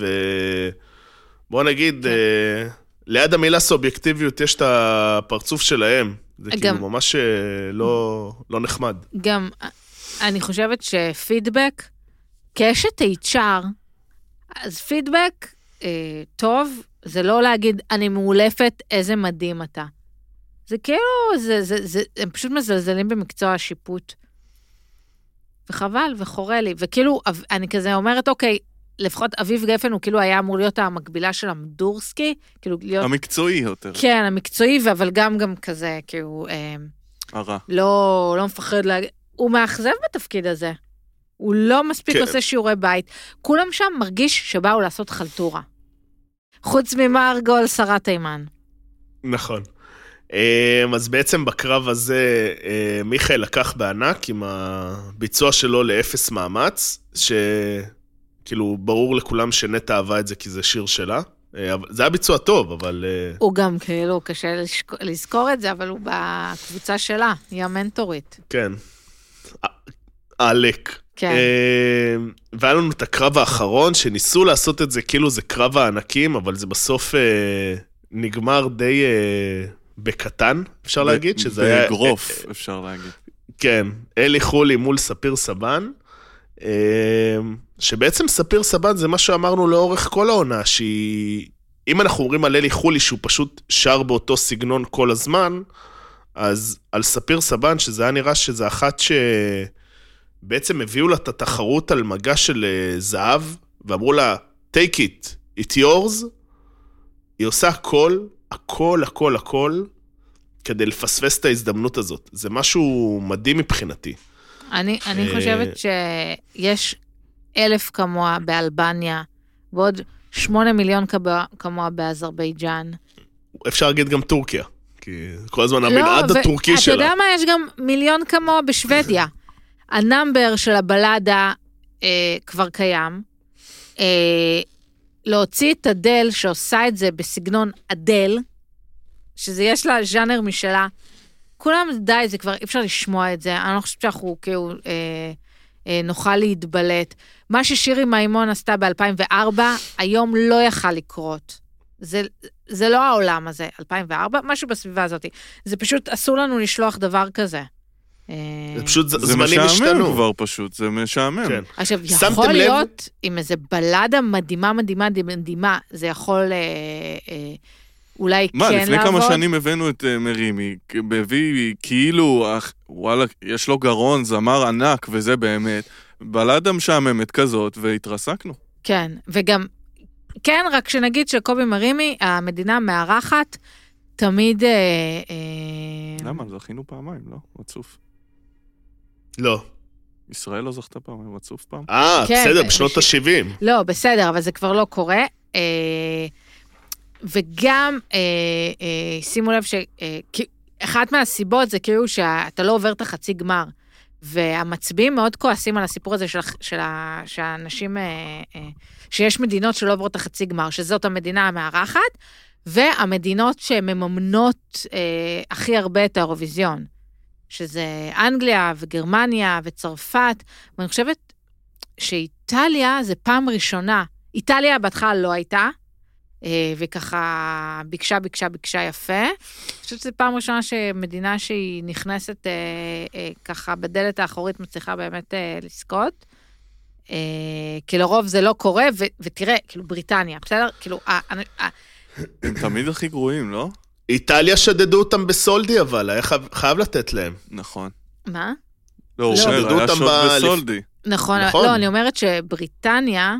ובוא נגיד, כן. ליד המילה סובייקטיביות יש את הפרצוף שלהם. זה גם- כאילו ממש לא, לא נחמד. גם, אני חושבת שפידבק, כאשת HR, אז פידבק אה, טוב, זה לא להגיד, אני מאולפת, איזה מדהים אתה. זה כאילו, זה, זה, זה, הם פשוט מזלזלים במקצוע השיפוט. וחבל, וחורה לי. וכאילו, אני כזה אומרת, אוקיי, לפחות אביב גפן הוא כאילו היה אמור להיות המקבילה של אמדורסקי, כאילו להיות, המקצועי יותר. כן, המקצועי, אבל גם גם כזה, כאילו, אה, הרע. לא, לא מפחד להגיד, הוא מאכזב בתפקיד הזה. הוא לא מספיק כן. עושה שיעורי בית. כולם שם מרגיש שבאו לעשות חלטורה. חוץ ממרגול, שרת תימן. נכון. אמ, אז בעצם בקרב הזה אמ, מיכאל לקח בענק עם הביצוע שלו לאפס מאמץ, שכאילו ברור לכולם שנטע אהבה את זה כי זה שיר שלה. אה, זה היה ביצוע טוב, אבל... אה, הוא גם כאילו, קשה לזכור את זה, אבל הוא בקבוצה שלה, היא המנטורית. כן. עלק. כן. אמ, והיה לנו את הקרב האחרון, שניסו לעשות את זה כאילו זה קרב הענקים, אבל זה בסוף אה, נגמר די אה, בקטן, אפשר להגיד, שזה היה... באגרוף, אפשר להגיד. כן, אלי חולי מול ספיר סבן, אמ, שבעצם ספיר סבן זה מה שאמרנו לאורך כל העונה, שהיא... אם אנחנו אומרים על אלי חולי שהוא פשוט שר באותו סגנון כל הזמן, אז על ספיר סבן, שזה היה נראה שזה אחת שבעצם הביאו לה את התחרות על מגע של אה, זהב, ואמרו לה, take it, it yours, היא עושה הכל, הכל, הכל, הכל, כדי לפספס את ההזדמנות הזאת. זה משהו מדהים מבחינתי. אני, אני אה, חושבת שיש אלף כמוה באלבניה, ועוד שמונה מיליון כמוה- באזרבייג'אן. אפשר להגיד גם טורקיה. כי כל הזמן המנעד ו- הטורקי אתה שלה. יודע מה? יש גם מיליון כמוה בשוודיה. ה number של הבלדה אה, כבר קיים. אה, להוציא את אדל, שעושה את זה בסגנון אדל, שזה יש לה ז'אנר משלה, כולם, די, זה כבר, אי אפשר לשמוע את זה, אני לא חושבת שאנחנו כאילו אה, אה, נוכל להתבלט. מה ששירי מימון עשתה ב-2004, היום לא יכל לקרות. זה, זה לא העולם הזה, 2004, משהו בסביבה הזאת. זה פשוט, אסור לנו לשלוח דבר כזה. אה, זה פשוט ז- זה זמנים משעמם השתנו. כבר פשוט, זה משעמם. כן. עכשיו, יכול לב? להיות, עם איזה בלדה מדהימה, מדהימה, מדהימה, זה יכול אה, אה, אולי מה, כן לפני לעבוד. כמה שנים הבאנו את אה, מרימי, כ- הביא כאילו, אך, וואלה, יש לו גרון, זמר ענק, וזה באמת. בלדה משעממת כזאת, והתרסקנו. כן, וגם, כן, רק שנגיד שקובי מרימי, המדינה מארחת, תמיד... אה, אה, למה? זכינו פעמיים, לא? רצוף. לא. ישראל לא זכתה פעמיים רצוף פעם? אה, כן, בסדר, אה, בשנות בש- ה-70. לא, בסדר, אבל זה כבר לא קורה. אה, וגם, אה, אה, שימו לב שאחת מהסיבות זה כאילו שאתה לא עובר את החצי גמר. והמצביעים מאוד כועסים על הסיפור הזה של, של ה- שהאנשים, אה, אה, שיש מדינות שלא עוברות את החצי גמר, שזאת המדינה המארחת, והמדינות שמממנות אה, הכי הרבה את האירוויזיון, שזה אנגליה וגרמניה וצרפת, ואני חושבת שאיטליה זה פעם ראשונה, איטליה בהתחלה לא הייתה, אה, וככה ביקשה, ביקשה, ביקשה יפה. אני חושבת שזו פעם ראשונה שמדינה שהיא נכנסת אה, אה, ככה בדלת האחורית מצליחה באמת לזכות. כי לרוב זה לא קורה, ותראה, כאילו בריטניה, בסדר? כאילו, הם תמיד הכי גרועים, לא? איטליה שדדו אותם בסולדי, אבל היה חייב- חייב לתת להם. נכון. מה? לא, הוא אומר, שדדו היה אותם בסולדי. נכון, נכון. לא, אני אומרת שבריטניה,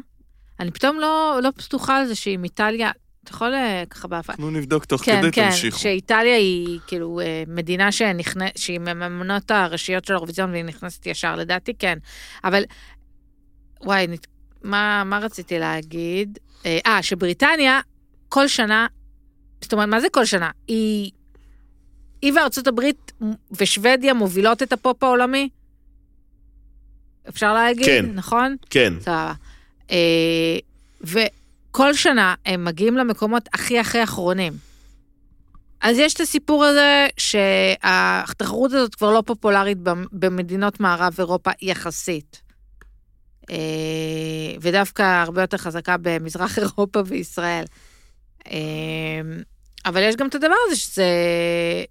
אני פתאום לא, לא פתוחה על זה שעם איטליה, אתה יכול אה, ככה בהפעה. אנחנו נבדוק תוך כן, כדי, כן, תמשיכו. שאיטליה היא כאילו אה, מדינה שנכנס, שהיא מממנות הראשיות של האירוויזיון והיא נכנסת ישר, לדעתי כן. אבל, וואי, נת... מה, מה רציתי להגיד? אה, אה, שבריטניה, כל שנה, זאת אומרת, מה זה כל שנה? היא, היא וארצות הברית ושוודיה מובילות את הפופ העולמי? אפשר להגיד, כן. נכון? כן. סבבה. אה, וכל שנה הם מגיעים למקומות הכי הכי אחרונים. אז יש את הסיפור הזה שהתחרות הזאת כבר לא פופולרית במ- במדינות מערב אירופה יחסית. אה, ודווקא הרבה יותר חזקה במזרח אירופה וישראל. אה, אבל יש גם את הדבר הזה שזה,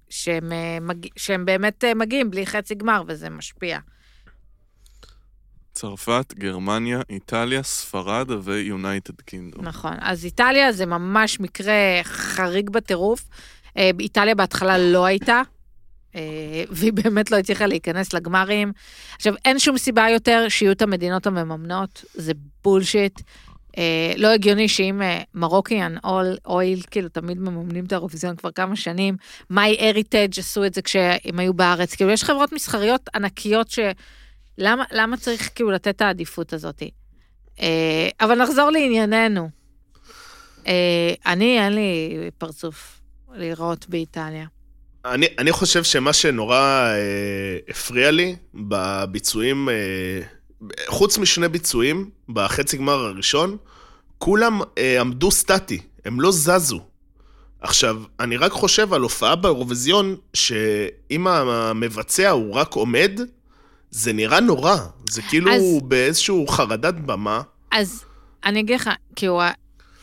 שהם, אה, מג... שהם באמת אה, מגיעים בלי חצי גמר, וזה משפיע. צרפת, גרמניה, איטליה, ספרד ויונייטד קינדום. נכון. אז איטליה זה ממש מקרה חריג בטירוף. אה, איטליה בהתחלה לא הייתה, והיא באמת לא הצליחה להיכנס לגמרים. עכשיו, אין שום סיבה יותר שיהיו את המדינות המממנות, זה בולשיט. אה, לא הגיוני שאם מרוקיאן אויל, כאילו, תמיד מממנים את האירוויזיון כבר כמה שנים, מיי הריטג' עשו את זה כשהם היו בארץ. כאילו, יש חברות מסחריות ענקיות ש... למה, למה צריך כאילו לתת את העדיפות הזאת? אה, אבל נחזור לענייננו. אה, אני, אין לי פרצוף לראות באיטליה. אני, אני חושב שמה שנורא אה, הפריע לי בביצועים, אה, חוץ משני ביצועים, בחצי גמר הראשון, כולם אה, עמדו סטטי, הם לא זזו. עכשיו, אני רק חושב על הופעה באירוויזיון, שאם המבצע הוא רק עומד, זה נראה נורא. זה כאילו אז-. באיזשהו חרדת במה. אז אני אגיד לך, כאילו,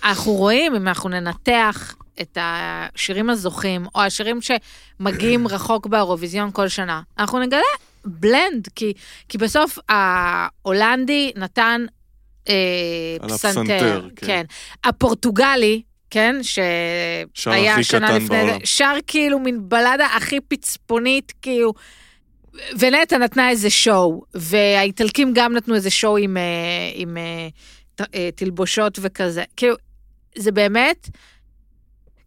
אנחנו רואים, אם אנחנו ננתח את השירים הזוכים, או השירים שמגיעים רחוק באירוויזיון כל שנה, אנחנו נגלה בלנד, כי, כי בסוף ההולנדי נתן אה, פסנתר. הפסנתר, כן. כן. הפורטוגלי, כן, שהיה שנה לפני זה. שר כאילו מין בלדה הכי פצפונית, כאילו, ונטע נתנה איזה שואו, והאיטלקים גם נתנו איזה שואו עם, אה, עם אה, ת- אה, תלבושות וכזה. כאילו, זה באמת,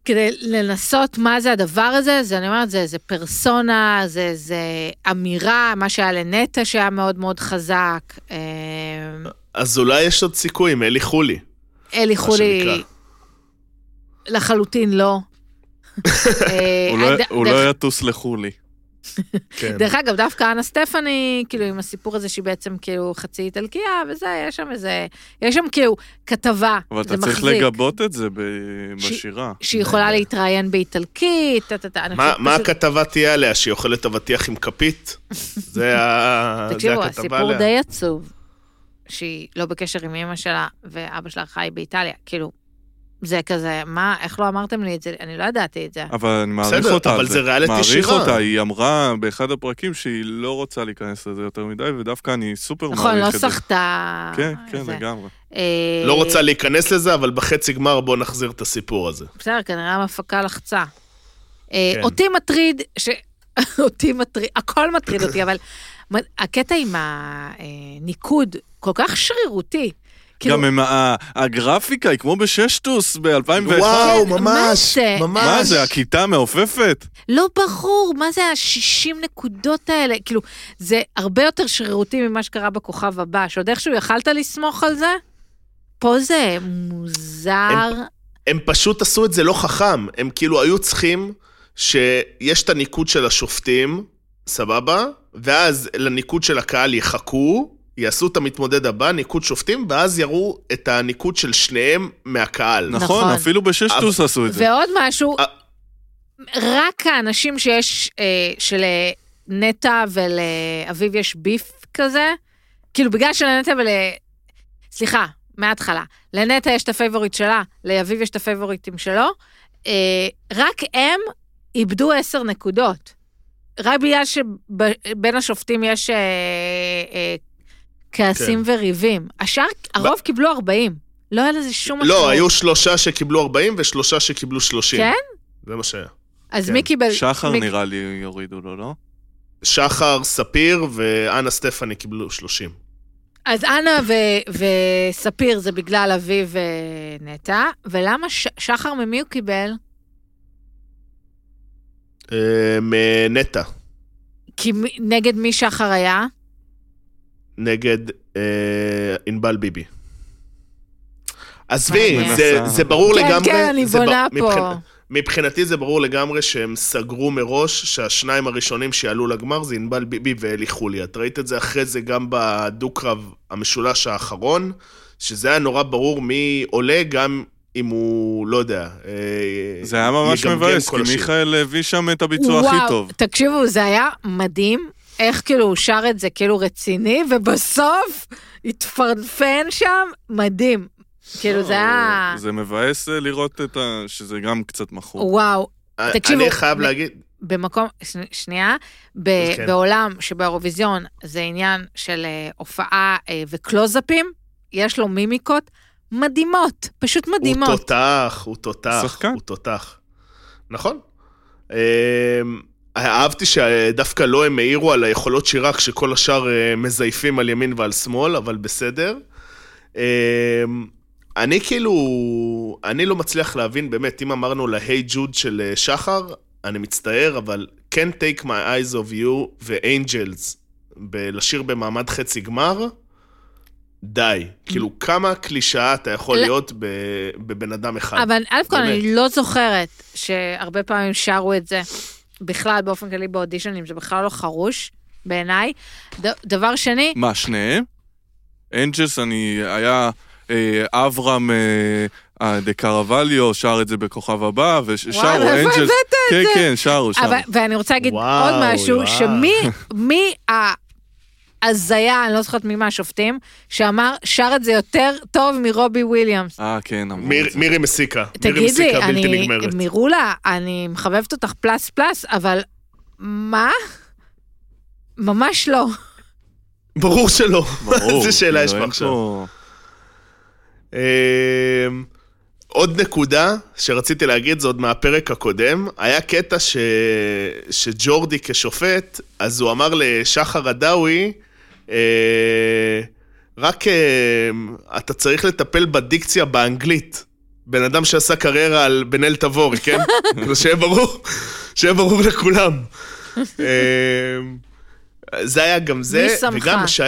כדי לנסות מה זה הדבר הזה, זה, אני אומרת, זה, זה פרסונה, זה, זה אמירה, מה שהיה לנטע שהיה מאוד מאוד חזק. אה, אז אולי יש עוד סיכוי עם אלי חולי. אלי חולי. לחלוטין לא. אה, הוא לא- לא יטוס לחולי. כן. דרך אגב, דווקא אנה סטפני, כאילו, עם הסיפור הזה שהיא בעצם כאילו חצי איטלקיה, וזה, יש שם איזה, יש שם כאילו כתבה, אבל זה אתה צריך מחזיק, לגבות את זה ב- ש- בשירה. שהיא יכולה להתראיין באיטלקית, טה טה טה. אני מה מה פשוט- הכתבה תהיה עליה? שהיא אוכלת אבטיח עם כפית? זה ה- זה תקשיבו, הכתבה הסיפור עליה. די עצוב, שהיא לא בקשר עם אמא שלה, ואבא שלה חי באיטליה, כאילו, זה כזה, מה, איך לא אמרתם לי את זה? אני לא ידעתי את זה. אבל אני מעריך בסדר, אותה אבל על זה ריאליטי מעריך שירה. אותה, היא אמרה באחד הפרקים שהיא לא רוצה להיכנס לזה יותר מדי, ודווקא אני סופר נכון, לא מעריך את זה. סחטה... כן, כן, זה. לגמרי. אה, לא רוצה להיכנס לזה, אבל בחצי גמר בוא נחזיר את הסיפור הזה. בסדר, כנראה המפקה לחצה. אה, כן. אותי מטריד, ש... אותי מטריד, הכל מטריד אותי, אבל הקטע עם הניקוד כל כך שרירותי. כאילו, גם עם הגרפיקה היא כמו בששטוס ב-2001. וואו, כן, מה ממש, זה? ממש. מה זה, הכיתה מעופפת? לא ברור, מה זה ה-60 נקודות האלה? כאילו, זה הרבה יותר שרירותי ממה שקרה בכוכב הבא, שעוד איכשהו יכלת לסמוך על זה? פה זה מוזר. הם פשוט עשו את זה לא חכם. הם כאילו היו צריכים שיש את הניקוד של השופטים, סבבה? ואז לניקוד של הקהל יחכו, יעשו את המתמודד הבא, ניקוד שופטים, ואז יראו את הניקוד של שניהם מהקהל. נכון, נכון. אפילו בששטוס עשו את זה. ועוד משהו, אה. רק האנשים שיש, אה, שלנטע ולאביב יש beef כזה, כאילו בגלל שלנטע ול... סליחה, מההתחלה. לנטע יש את ה favorite שלה, לאביב יש את הפייבוריטים שלו, אה, רק הם איבדו עשר נקודות. רק בגלל שבין השופטים יש אה, אה, כעסים כן. וריבים. השאר, הרוב קיבלו 40. לא היה לזה שום משמעות. לא, היו שלושה שקיבלו 40 ושלושה שקיבלו 30. כן? זה מה שהיה. אז כן. מי קיבל... שחר מי- נראה לי יורידו לו, לא? שחר, ספיר ואנה סטפני קיבלו 30. אז אנה ו- וספיר זה בגלל אביב ונטע, ולמה ש- שחר ממי הוא קיבל? אה, מנטע, כי נגד מי שחר היה? נגד אה, ענבל ביבי. עזבי. זה, זה ברור כן, לגמרי. כן, אני זה בונה ב- פה. מבחינת- מבחינתי זה ברור לגמרי שהם סגרו מראש שהשניים הראשונים שיעלו לגמר זה ענבל ביבי ואלי חולי. את ראית את זה אחרי זה גם בדו-קרב המשולש האחרון, שזה היה נורא ברור מי עולה גם אם הוא, לא יודע, אה, זה היה ממש מבאס, כי. מיכאל הביא שם את הביצוע הכי טוב. תקשיבו, זה היה מדהים, איך כאילו הוא שר את זה כאילו רציני, ובסוף התפרפן שם, מדהים. כאילו זה היה... זה מבאס אה, לראות את ה... שזה גם קצת מכור. וואו, תקשיבו, אני חייב להגיד, במקום, שנייה, ב- כן. בעולם שבאירוויזיון זה עניין של אה, הופעה אה, וקלוזאפים, יש לו מימיקות מדהימות, פשוט הוא מדהימות. תותח, הוא תותח, שחקן. הוא תותח. נכון. אהבתי שדווקא לא הם העירו על היכולות שירה כשכל השאר אה, מזייפים על ימין ועל שמאל, אבל בסדר. אמ, אני כאילו, אני לא מצליח להבין, באמת, אם אמרנו להיי ג'וד של אה, שחר, אני מצטער, אבל Can't take my eyes of you ו-Angels, לשיר במעמד חצי גמר, די. כאילו, כמה קלישאה אתה יכול להיות בבן אדם אחד. אבל א' כל באמת. אני לא זוכרת שהרבה פעמים שרו את זה, בכלל, באופן כללי באודישנים, זה בכלל לא חרוש בעיניי. ד- דבר שני, מה, שניהם? Angels, אני... היה אה, אברהם אה, אה, דה קרוואליו, שר את זה בכוכב הבא, ושרו Angels. כן, זה? כן, שרו, שרו. אבל, ואני רוצה להגיד וואו, עוד משהו, וואו. שמי מי ההזיה, אני לא זוכרת מי מהשופטים, שאמר, שר את זה יותר טוב מרובי וויליאמס. אה, כן, אמרו מיר, את זה. מירי מסיקה. מסיקה בלתי אני, נגמרת. מירולה, אני מחבבת אותך פלס פלס, אבל מה? ממש לא. ברור שלא. ברור. איזה שאלה יש כאילו, פה עכשיו. אמ, עוד נקודה שרציתי להגיד, זה עוד מהפרק הקודם, היה קטע ש... שג'ורדי כשופט, אז הוא אמר לשחר עדאווי, רק אה, אתה צריך לטפל בדיקציה באנגלית. בן אדם שעשה קריירה על בן אל תבורי, כן? כאילו, שיהיה ברור, שיהיה ברור לכולם. אה, זה היה גם זה, מי שמך? וגם ש...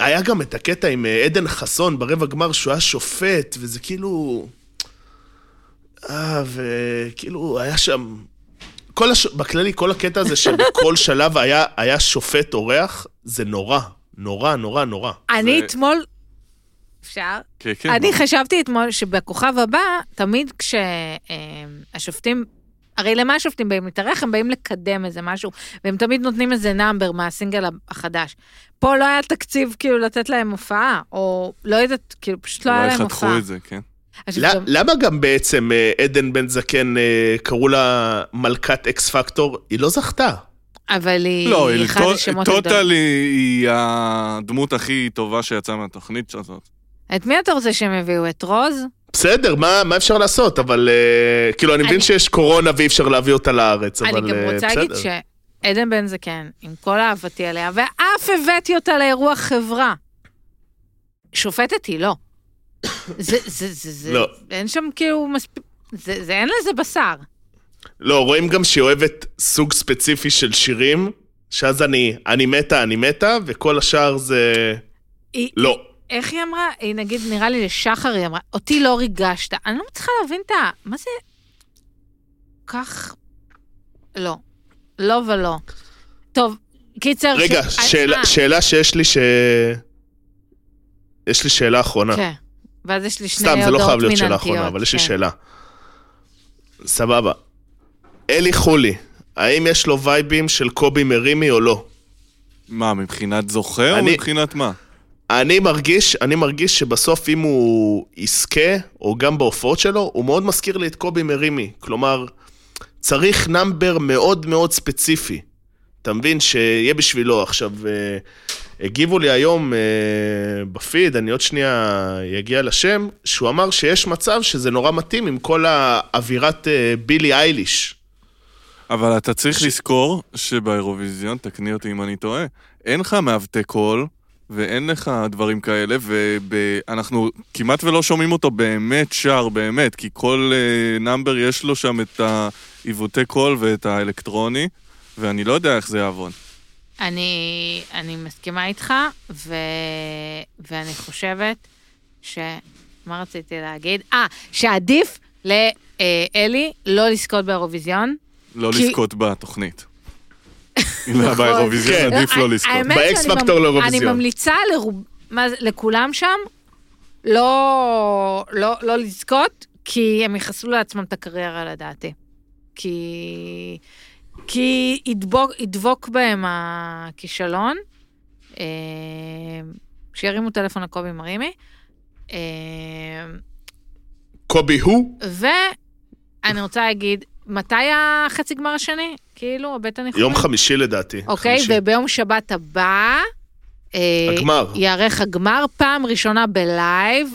היה גם את הקטע עם אה, עדן חסון ברבע גמר, שהוא היה שופט, וזה כאילו... אה, וכאילו, היה שם... כל הש... בכללי, כל הקטע הזה שבכל שלב היה, היה שופט אורח, זה נורא. נורא, נורא, נורא. אני זה- אתמול... אפשר? כן, כן. אני חשבתי אתמול שבכוכב הבא, תמיד כשהשופטים, הרי למה השופטים באים להתארח? הם באים לקדם איזה משהו, והם תמיד נותנים איזה נאמבר מהסינגל החדש. פה לא היה תקציב כאילו לתת להם הופעה, או לא יודעת, כאילו פשוט לא היה אולי להם חתכו הופעה. את זה, כן. גם- למה גם בעצם אה, עדן בן זקן, אה, קראו לה מלכת אקס פקטור? היא לא זכתה. אבל היא לא, אחד השמות טוטל הגדולים. היא היא הדמות הכי טובה שיצאה מהתוכנית הזאת. את מי אתה רוצה שהם יביאו? את רוז? בסדר, מה, מה אפשר לעשות? אבל אה, כאילו, אני מבין אני- שיש קורונה ואי אפשר להביא אותה לארץ, אבל אני גם אה, רוצה להגיד בסדר. שעדן בן זקן, עם כל אהבתי עליה, ואף הבאתי אותה לאירוע חברה. שופטת היא לא. זה, זה, זה, זה, לא. אין שם כאילו מספיק, זה, זה אין לזה בשר. לא, רואים גם שהיא אוהבת סוג ספציפי של שירים, שאז אני, אני מתה, אני מתה, וכל השאר זה... היא, לא. איך היא אמרה? היא נגיד, נראה לי לשחר היא אמרה, אותי לא ריגשת. אני לא מצליחה להבין את ה... מה זה... כך... לא. לא ולא. טוב, קיצר... רגע, ש- שאלה, אה, שאלה שיש לי ש... יש לי שאלה אחרונה. כן. ואז יש לי שני סתם, זה לא הודעות חייב להיות שאלה אחרונה, אבל יש לי כן. שאלה. סבבה. אלי חולי, האם יש לו וייבים של קובי מרימי או לא? מה, מבחינת זוכה או אני- מבחינת מה? אני מרגיש, אני מרגיש שבסוף אם הוא יזכה, או גם בהופעות שלו, הוא מאוד מזכיר לי את קובי מרימי. כלומר, צריך נאמבר מאוד מאוד ספציפי. אתה מבין? שיהיה בשבילו. עכשיו, אה, הגיבו לי היום אה, בפיד, אני עוד שנייה אגיע לשם, שהוא אמר שיש מצב שזה נורא מתאים עם כל האווירת אה, בילי אייליש. אבל אתה צריך לזכור שבאירוויזיון, תקני אותי אם אני טועה, אין לך מעוותי קול ואין לך דברים כאלה, ואנחנו כמעט ולא שומעים אותו באמת שר, באמת, כי כל אה, number יש לו שם את העיוותי קול ואת האלקטרוני, ואני לא יודע איך זה יעבוד. אני, אני מסכימה איתך, ו, ואני חושבת ש... מה רציתי להגיד? אה, שעדיף לאלי לא לזכות באירוויזיון. לא כי- לזכות בתוכנית. באירוויזיון כן. עדיף לא לזכות. האמת באקס שאני פקטור ממ- לאירוויזיון. אני ממליצה לרוב, מה זה, לכולם שם לא, לא, לא לזכות, כי הם יהרסו לעצמם את הקריירה לדעתי. כי, כי ידבוק, ידבוק בהם הכישלון. אה, שירימו טלפון לקובי מרימי. אה, קובי הוא? ואני רוצה להגיד, מתי החצי גמר השני? כאילו, הבית הניחומים? יום חמישי לדעתי. אוקיי, חמישי. וביום שבת הבא... אה, הגמר. ייערך הגמר, פעם ראשונה בלייב.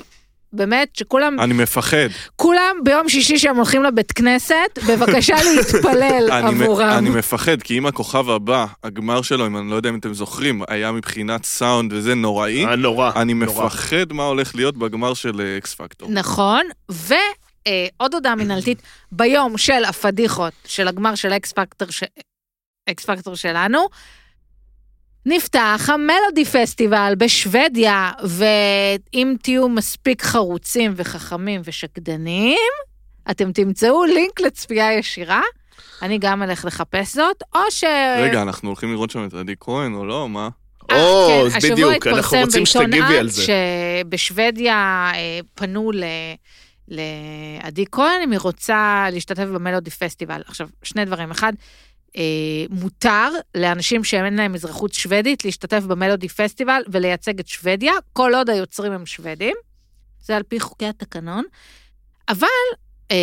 באמת, שכולם, אני מפחד. כולם ביום שישי שהם הולכים לבית כנסת, בבקשה להתפלל עבורם. אני מפחד, כי אם הכוכב הבא, הגמר שלו, אם אני לא יודע אם אתם זוכרים, היה מבחינת סאונד וזה נוראי, אה, נורא. אני נורא. מפחד מה הולך להיות בגמר של אה, אקס פקטור. נכון, ועוד הודעה מנהלתית, ביום של הפדיחות של הגמר של אקס פקטור, ש... אקס פקטור שלנו, נפתח המלודי פסטיבל בשוודיה, ואם תהיו מספיק חרוצים וחכמים ושקדנים, אתם תמצאו לינק לצפייה ישירה. אני גם אלך לחפש זאת, או ש... רגע, אנחנו הולכים לראות שם את עדי כהן או לא? מה? אה, או, כן, אז השבוע בדיוק, אנחנו התפרסם רוצים בעיתון שתגיבי על זה. שבשוודיה אה, פנו ל... לעדי כהן, אם היא רוצה להשתתף במלודי פסטיבל. עכשיו, שני דברים. אחד, אה, מותר לאנשים שאין להם אזרחות שוודית להשתתף במלודי פסטיבל ולייצג את שוודיה, כל עוד היוצרים הם שוודים. זה על פי חוקי התקנון. אבל, אה,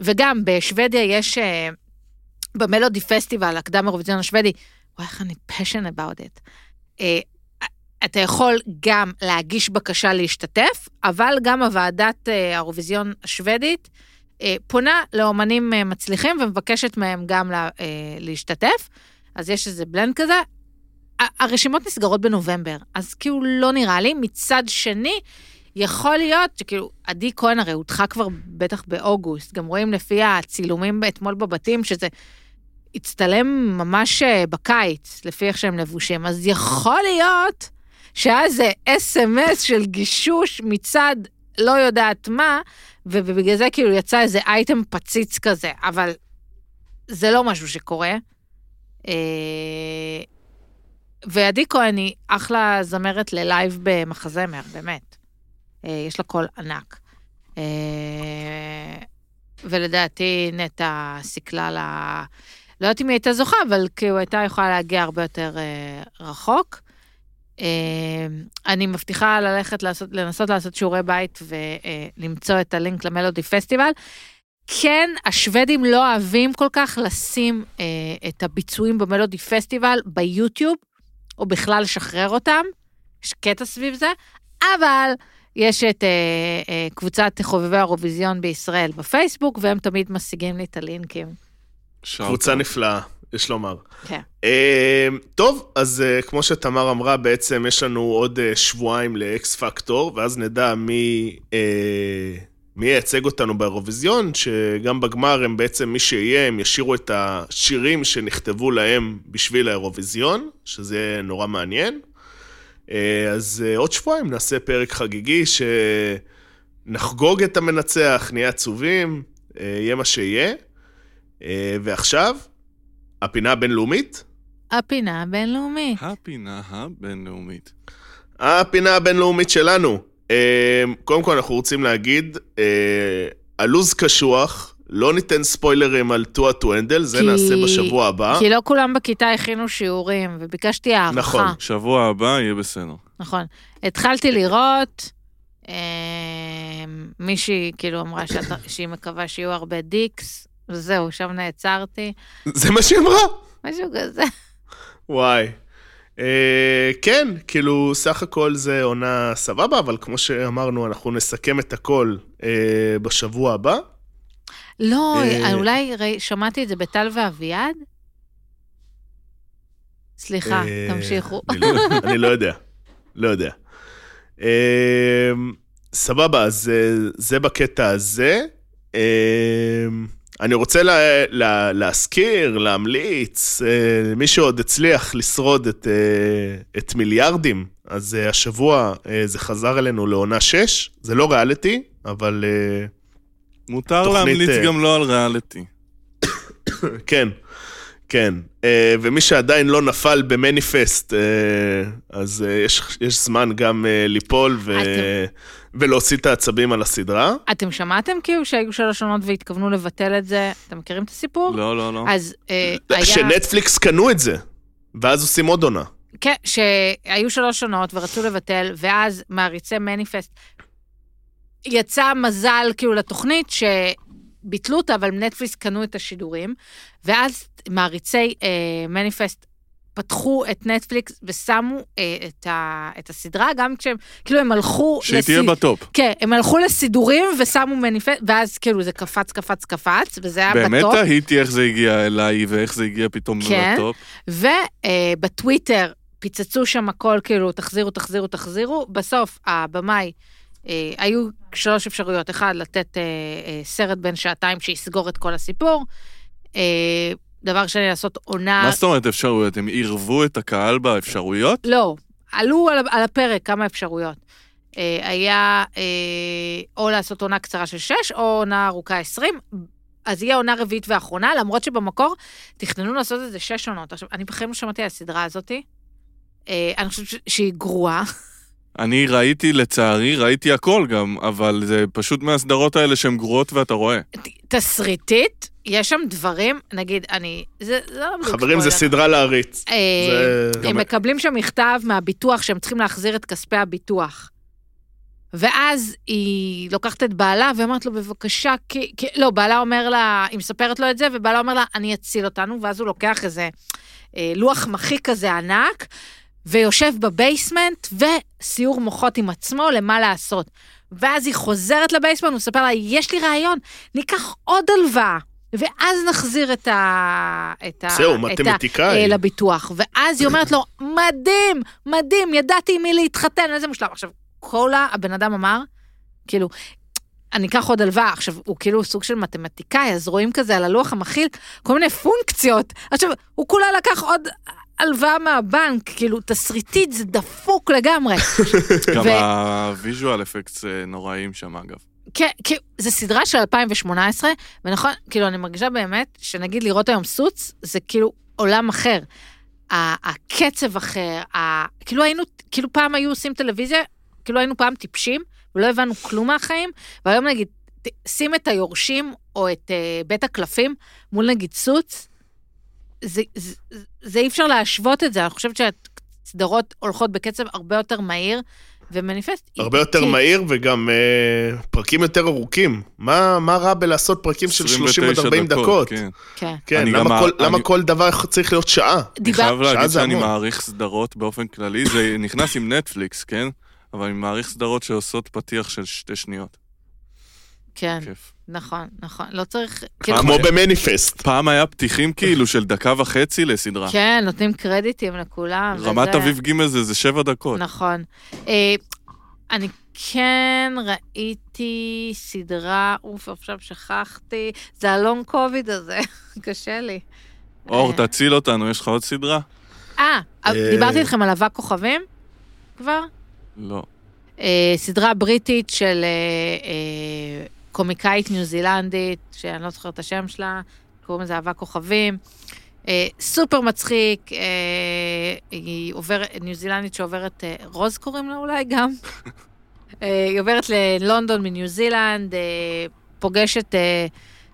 וגם בשוודיה יש, אה, במלודי פסטיבל, הקדם אירוויזיון השוודי, וואי, איך אני passion about it. אה, אתה יכול גם להגיש בקשה להשתתף, אבל גם הוועדת אה, האירוויזיון השוודית אה, פונה לאומנים אה, מצליחים ומבקשת מהם גם לה, להשתתף. אז יש איזה בלנד כזה. הרשימות נסגרות בנובמבר, אז כאילו לא נראה לי. מצד שני, יכול להיות שכאילו, עדי כהן הרי הודחה כבר בטח באוגוסט, גם רואים לפי הצילומים אתמול בבתים, שזה הצטלם ממש בקיץ, לפי איך שהם לבושים. אז יכול להיות שהיה איזה אס.אם.אס של גישוש מצד לא יודעת מה, ובגלל זה כאילו יצא איזה אייטם פציץ כזה, אבל זה לא משהו שקורה. אה, ועדי כהן היא אחלה זמרת ל live במחזמר, באמת. אה, יש לה קול ענק. אה, ולדעתי נטע סיכלה לה... לא יודעת אם היא הייתה זוכה, אבל כאילו הייתה יכולה להגיע הרבה יותר רחוק. אה, אני מבטיחה ללכת לעשות, לנסות לעשות שיעורי בית ולמצוא את הלינק למלודי פסטיבל. כן, השוודים לא אוהבים כל כך לשים אה, את הביצועים במלודי פסטיבל ביוטיוב, או בכלל לשחרר אותם, יש קטע סביב זה, אבל יש את אה, אה, קבוצת חובבי האירוויזיון בישראל בפייסבוק, והם תמיד משיגים לי את הלינקים. קבוצה נפלאה, יש לומר. כן. אה, טוב, אז אה, כמו שתמר אמרה, בעצם יש לנו עוד אה, שבועיים לאקס פקטור, ואז נדע מי, אה, מי ייצג אותנו באירוויזיון, שגם בגמר הם בעצם, מי שיהיה, הם ישירו את השירים שנכתבו להם בשביל האירוויזיון, שזה נורא מעניין. אז עוד שבועיים נעשה פרק חגיגי, שנחגוג את המנצח, נהיה עצובים, יהיה מה שיהיה. ועכשיו, הפינה הבינלאומית. הפינה הבינלאומית. הפינה הבינלאומית. הפינה הבינלאומית שלנו. אה, קודם כל, אנחנו רוצים להגיד, אה, הלו"ז קשוח, לא ניתן ספוילרים על Too Hot to Handle, זה כי- נעשה בשבוע הבא. כי לא כולם בכיתה הכינו שיעורים, וביקשתי הערכה. נכון. שבוע הבא יהיה בסדר. נכון. התחלתי לראות, אה, מישהי כאילו אמרה שאתה, שהיא מקווה שיהיו הרבה dicks, וזהו, שם נעצרתי, זה מה שהיא אמרה? משהו כזה. וואי. אה, כן, כאילו, סך הכל זה עונה סבבה, אבל כמו שאמרנו, אנחנו נסכם את הכל אה, בשבוע הבא. לא, אה, אולי ראי- שמעתי את זה בטל ואביעד? סליחה, אה, תמשיכו. אני לא- אני לא יודע, לא יודע. אה, סבבה, אז אה, זה בקטע הזה. אה, אני רוצה לה, לה, להזכיר, להמליץ, אה, מי שעוד הצליח לשרוד את, אה, את מיליארדים, אז אה, השבוע אה, זה חזר אלינו לעונה 6, זה לא ריאליטי, אבל אה, מותר תוכנית, להמליץ אה, גם לא על ריאליטי. כן, כן. אה, ומי שעדיין לא נפל במניפסט, אה, אז אה, יש, יש זמן גם ליפול ו... אתם- ולהוציא את העצבים על הסדרה. אתם שמעתם כאילו שהיו שלוש עונות והתכוונו לבטל את זה? אתם מכירים את הסיפור? לא, לא, לא. אז אה, היה... שנטפליקס קנו את זה, ואז עושים עוד עונה. כן, שהיו שלוש עונות ורצו לבטל, ואז מעריצי מניפסט, יצא מזל כאילו לתוכנית שביטלו אותה, אבל נטפליקס קנו את השידורים, ואז מעריצי אה, מניפסט פתחו את נטפליקס ושמו אה, את, ה, את הסדרה, גם כשהם, כאילו הם הלכו... שהיא תהיה ב top. כן, הם הלכו לסידורים ושמו מניפסט, ואז כאילו זה קפץ, קפץ, קפץ, וזה היה באמת ב top. תהיתי איך זה הגיע אליי ואיך זה הגיע פתאום כן. ל top. ובטוויטר פיצצו שם הכל, כאילו, תחזירו, תחזירו, תחזירו. בסוף, הבמאי, אה, היו שלוש אפשרויות. אחד, לתת אה, אה, סרט בן שעתיים שיסגור את כל הסיפור. אה, דבר שני, לעשות עונה... מה זאת אומרת אפשרויות? הם עירבו את הקהל באפשרויות? לא, עלו על, על הפרק כמה אפשרויות. אה, היה אה, או לעשות עונה קצרה של שש, או עונה ארוכה עשרים. אז יהיה עונה רביעית ואחרונה, למרות שבמקור תכננו לעשות את זה שש עונות. עכשיו, אני בחיים לא שמעתי על הסדרה הזאתי. אה, אני חושבת שהיא גרועה. אני ראיתי, לצערי, ראיתי הכל גם, אבל זה פשוט מהסדרות האלה שהן גרועות ואתה רואה. תסריטית, יש שם דברים, נגיד, אני... זה, זה לא בדיוק חברים, זה. סדרה להריץ. אה, זה... הם מקבלים שם מכתב מהביטוח שהם צריכים להחזיר את כספי הביטוח. ואז היא לוקחת את בעלה ואומרת לו, בבקשה, כי... כי... לא, בעלה אומר לה, היא מספרת לו את זה, ובעלה אומר לה, אני אציל אותנו, ואז הוא לוקח איזה אה, לוח מחיק כזה ענק, ויושב בבייסמנט, וסיור מוחות עם עצמו למה לעשות. ואז היא חוזרת לבייסמנט, הוא מספר לה, יש לי רעיון, ניקח עוד הלוואה, ואז נחזיר את ה... את ה... זהו, את ה- מתמטיקאי. אה, לביטוח. ואז היא אומרת לו, מדהים, מדהים, ידעתי עם מי להתחתן, איזה מושלם. עכשיו, כל הבן אדם אמר, כאילו, אני אקח עוד הלוואה. עכשיו, הוא כאילו סוג של מתמטיקאי, אז רואים כזה על הלוח המכיל כל מיני פונקציות. עכשיו, הוא כולה לקח עוד הלוואה מהבנק, כאילו, תסריטית זה דפוק לגמרי. גם הוויז'ואל אפקטס אה, נוראים שם, אגב. כן, כאילו, זו סדרה של 2018, ונכון, כאילו, אני מרגישה באמת, שנגיד לראות היום סוץ, זה כאילו עולם אחר. הקצב אחר, ה- כאילו היינו, כאילו פעם היו עושים טלוויזיה, כאילו היינו פעם טיפשים, ולא הבנו כלום מהחיים, והיום נגיד, שים את היורשים, או את uh, בית הקלפים, מול נגיד סוץ, זה, זה, זה, זה אי אפשר להשוות את זה, אני חושבת שהסדרות הולכות בקצב הרבה יותר מהיר, ומניפסט הרבה יותר. מהיר וגם אה, פרקים יותר ארוכים. מה, מה רע בלעשות פרקים של 30 עד 29 40 דקות? כן. כן. כן, אני למה, גם- כל, אני- למה כל דבר צריך להיות שעה? אני. חייב להגיד שאני המון. מעריך סדרות באופן כללי, זה נכנס עם נטפליקס, כן? אבל אני מעריך סדרות שעושות פתיח של שתי שניות. כן, כיף. נכון, נכון. לא צריך... כאילו, כמו במניפסט. פעם היה פתיחים כאילו של דקה וחצי לסדרה. כן, נותנים קרדיטים לכולם. רמת וזה- אביב ג' זה זה שבע דקות. נכון. אה, אני כן ראיתי סדרה, אוף, עכשיו שכחתי, זה הלונג קוביד הזה, קשה לי. אור, אה, תציל אותנו, יש לך עוד סדרה? אה, אה, דיברתי איתכם על אבק כוכבים כבר? לא. סדרה בריטית של קומיקאית ניו זילנדית, שאני לא זוכרת את השם שלה, קוראים לזה אבק כוכבים. אה, סופר מצחיק, אה, היא עוברת, ניו זילנדית שעוברת, אה, רוז קוראים לה אולי גם? אה, היא עוברת ללונדון מניו זילנד, אה, פוגשת אה,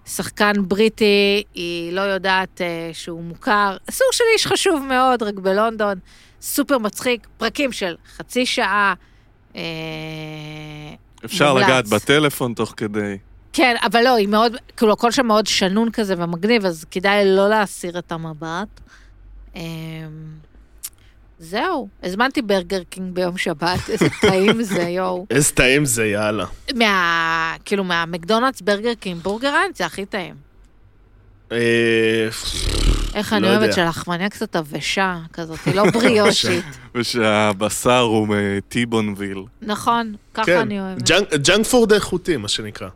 שחקן בריטי, היא לא יודעת שהוא מוכר, סוג של איש חשוב מאוד, רק בלונדון, סופר מצחיק, פרקים של חצי שעה. אה, אפשר מומלץ. לגעת בטלפון תוך כדי. כן, אבל לא, היא מאוד, כאילו, הכל שם מאוד שנון כזה ומגניב, אז כדאי לא להסיר את המבט. אמ, זהו, הזמנתי ברגר קינג ביום שבת, איזה טעים זה, יואו. איזה טעים זה, יאללה. מה... כאילו, מהמקדונלדס ברגר קינג, בורגראנץ' זה הכי טעים. איך לא אני אוהבת. שלחמניה קצת עבשה, כזאת, היא לא בריושית. ושהבשר הוא מטיבון ויל. נכון, ככה כן, אני אוהבת. junk food איכותי, מה שנקרא.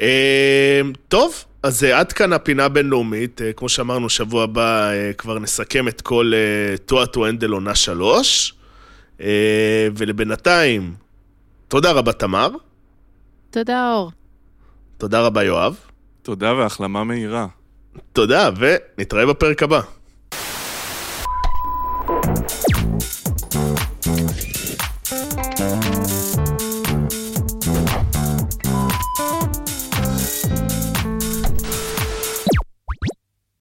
אה, טוב, אז אה, עד כאן הפינה הבינלאומית. אה, כמו שאמרנו, שבוע הבא אה, כבר נסכם את כל Too Hot to Handle עונה שלוש. ולבינתיים, תודה רבה, תמר. תודה, אור. תודה רבה, יואב. תודה והחלמה מהירה. תודה, ונתראה בפרק הבא.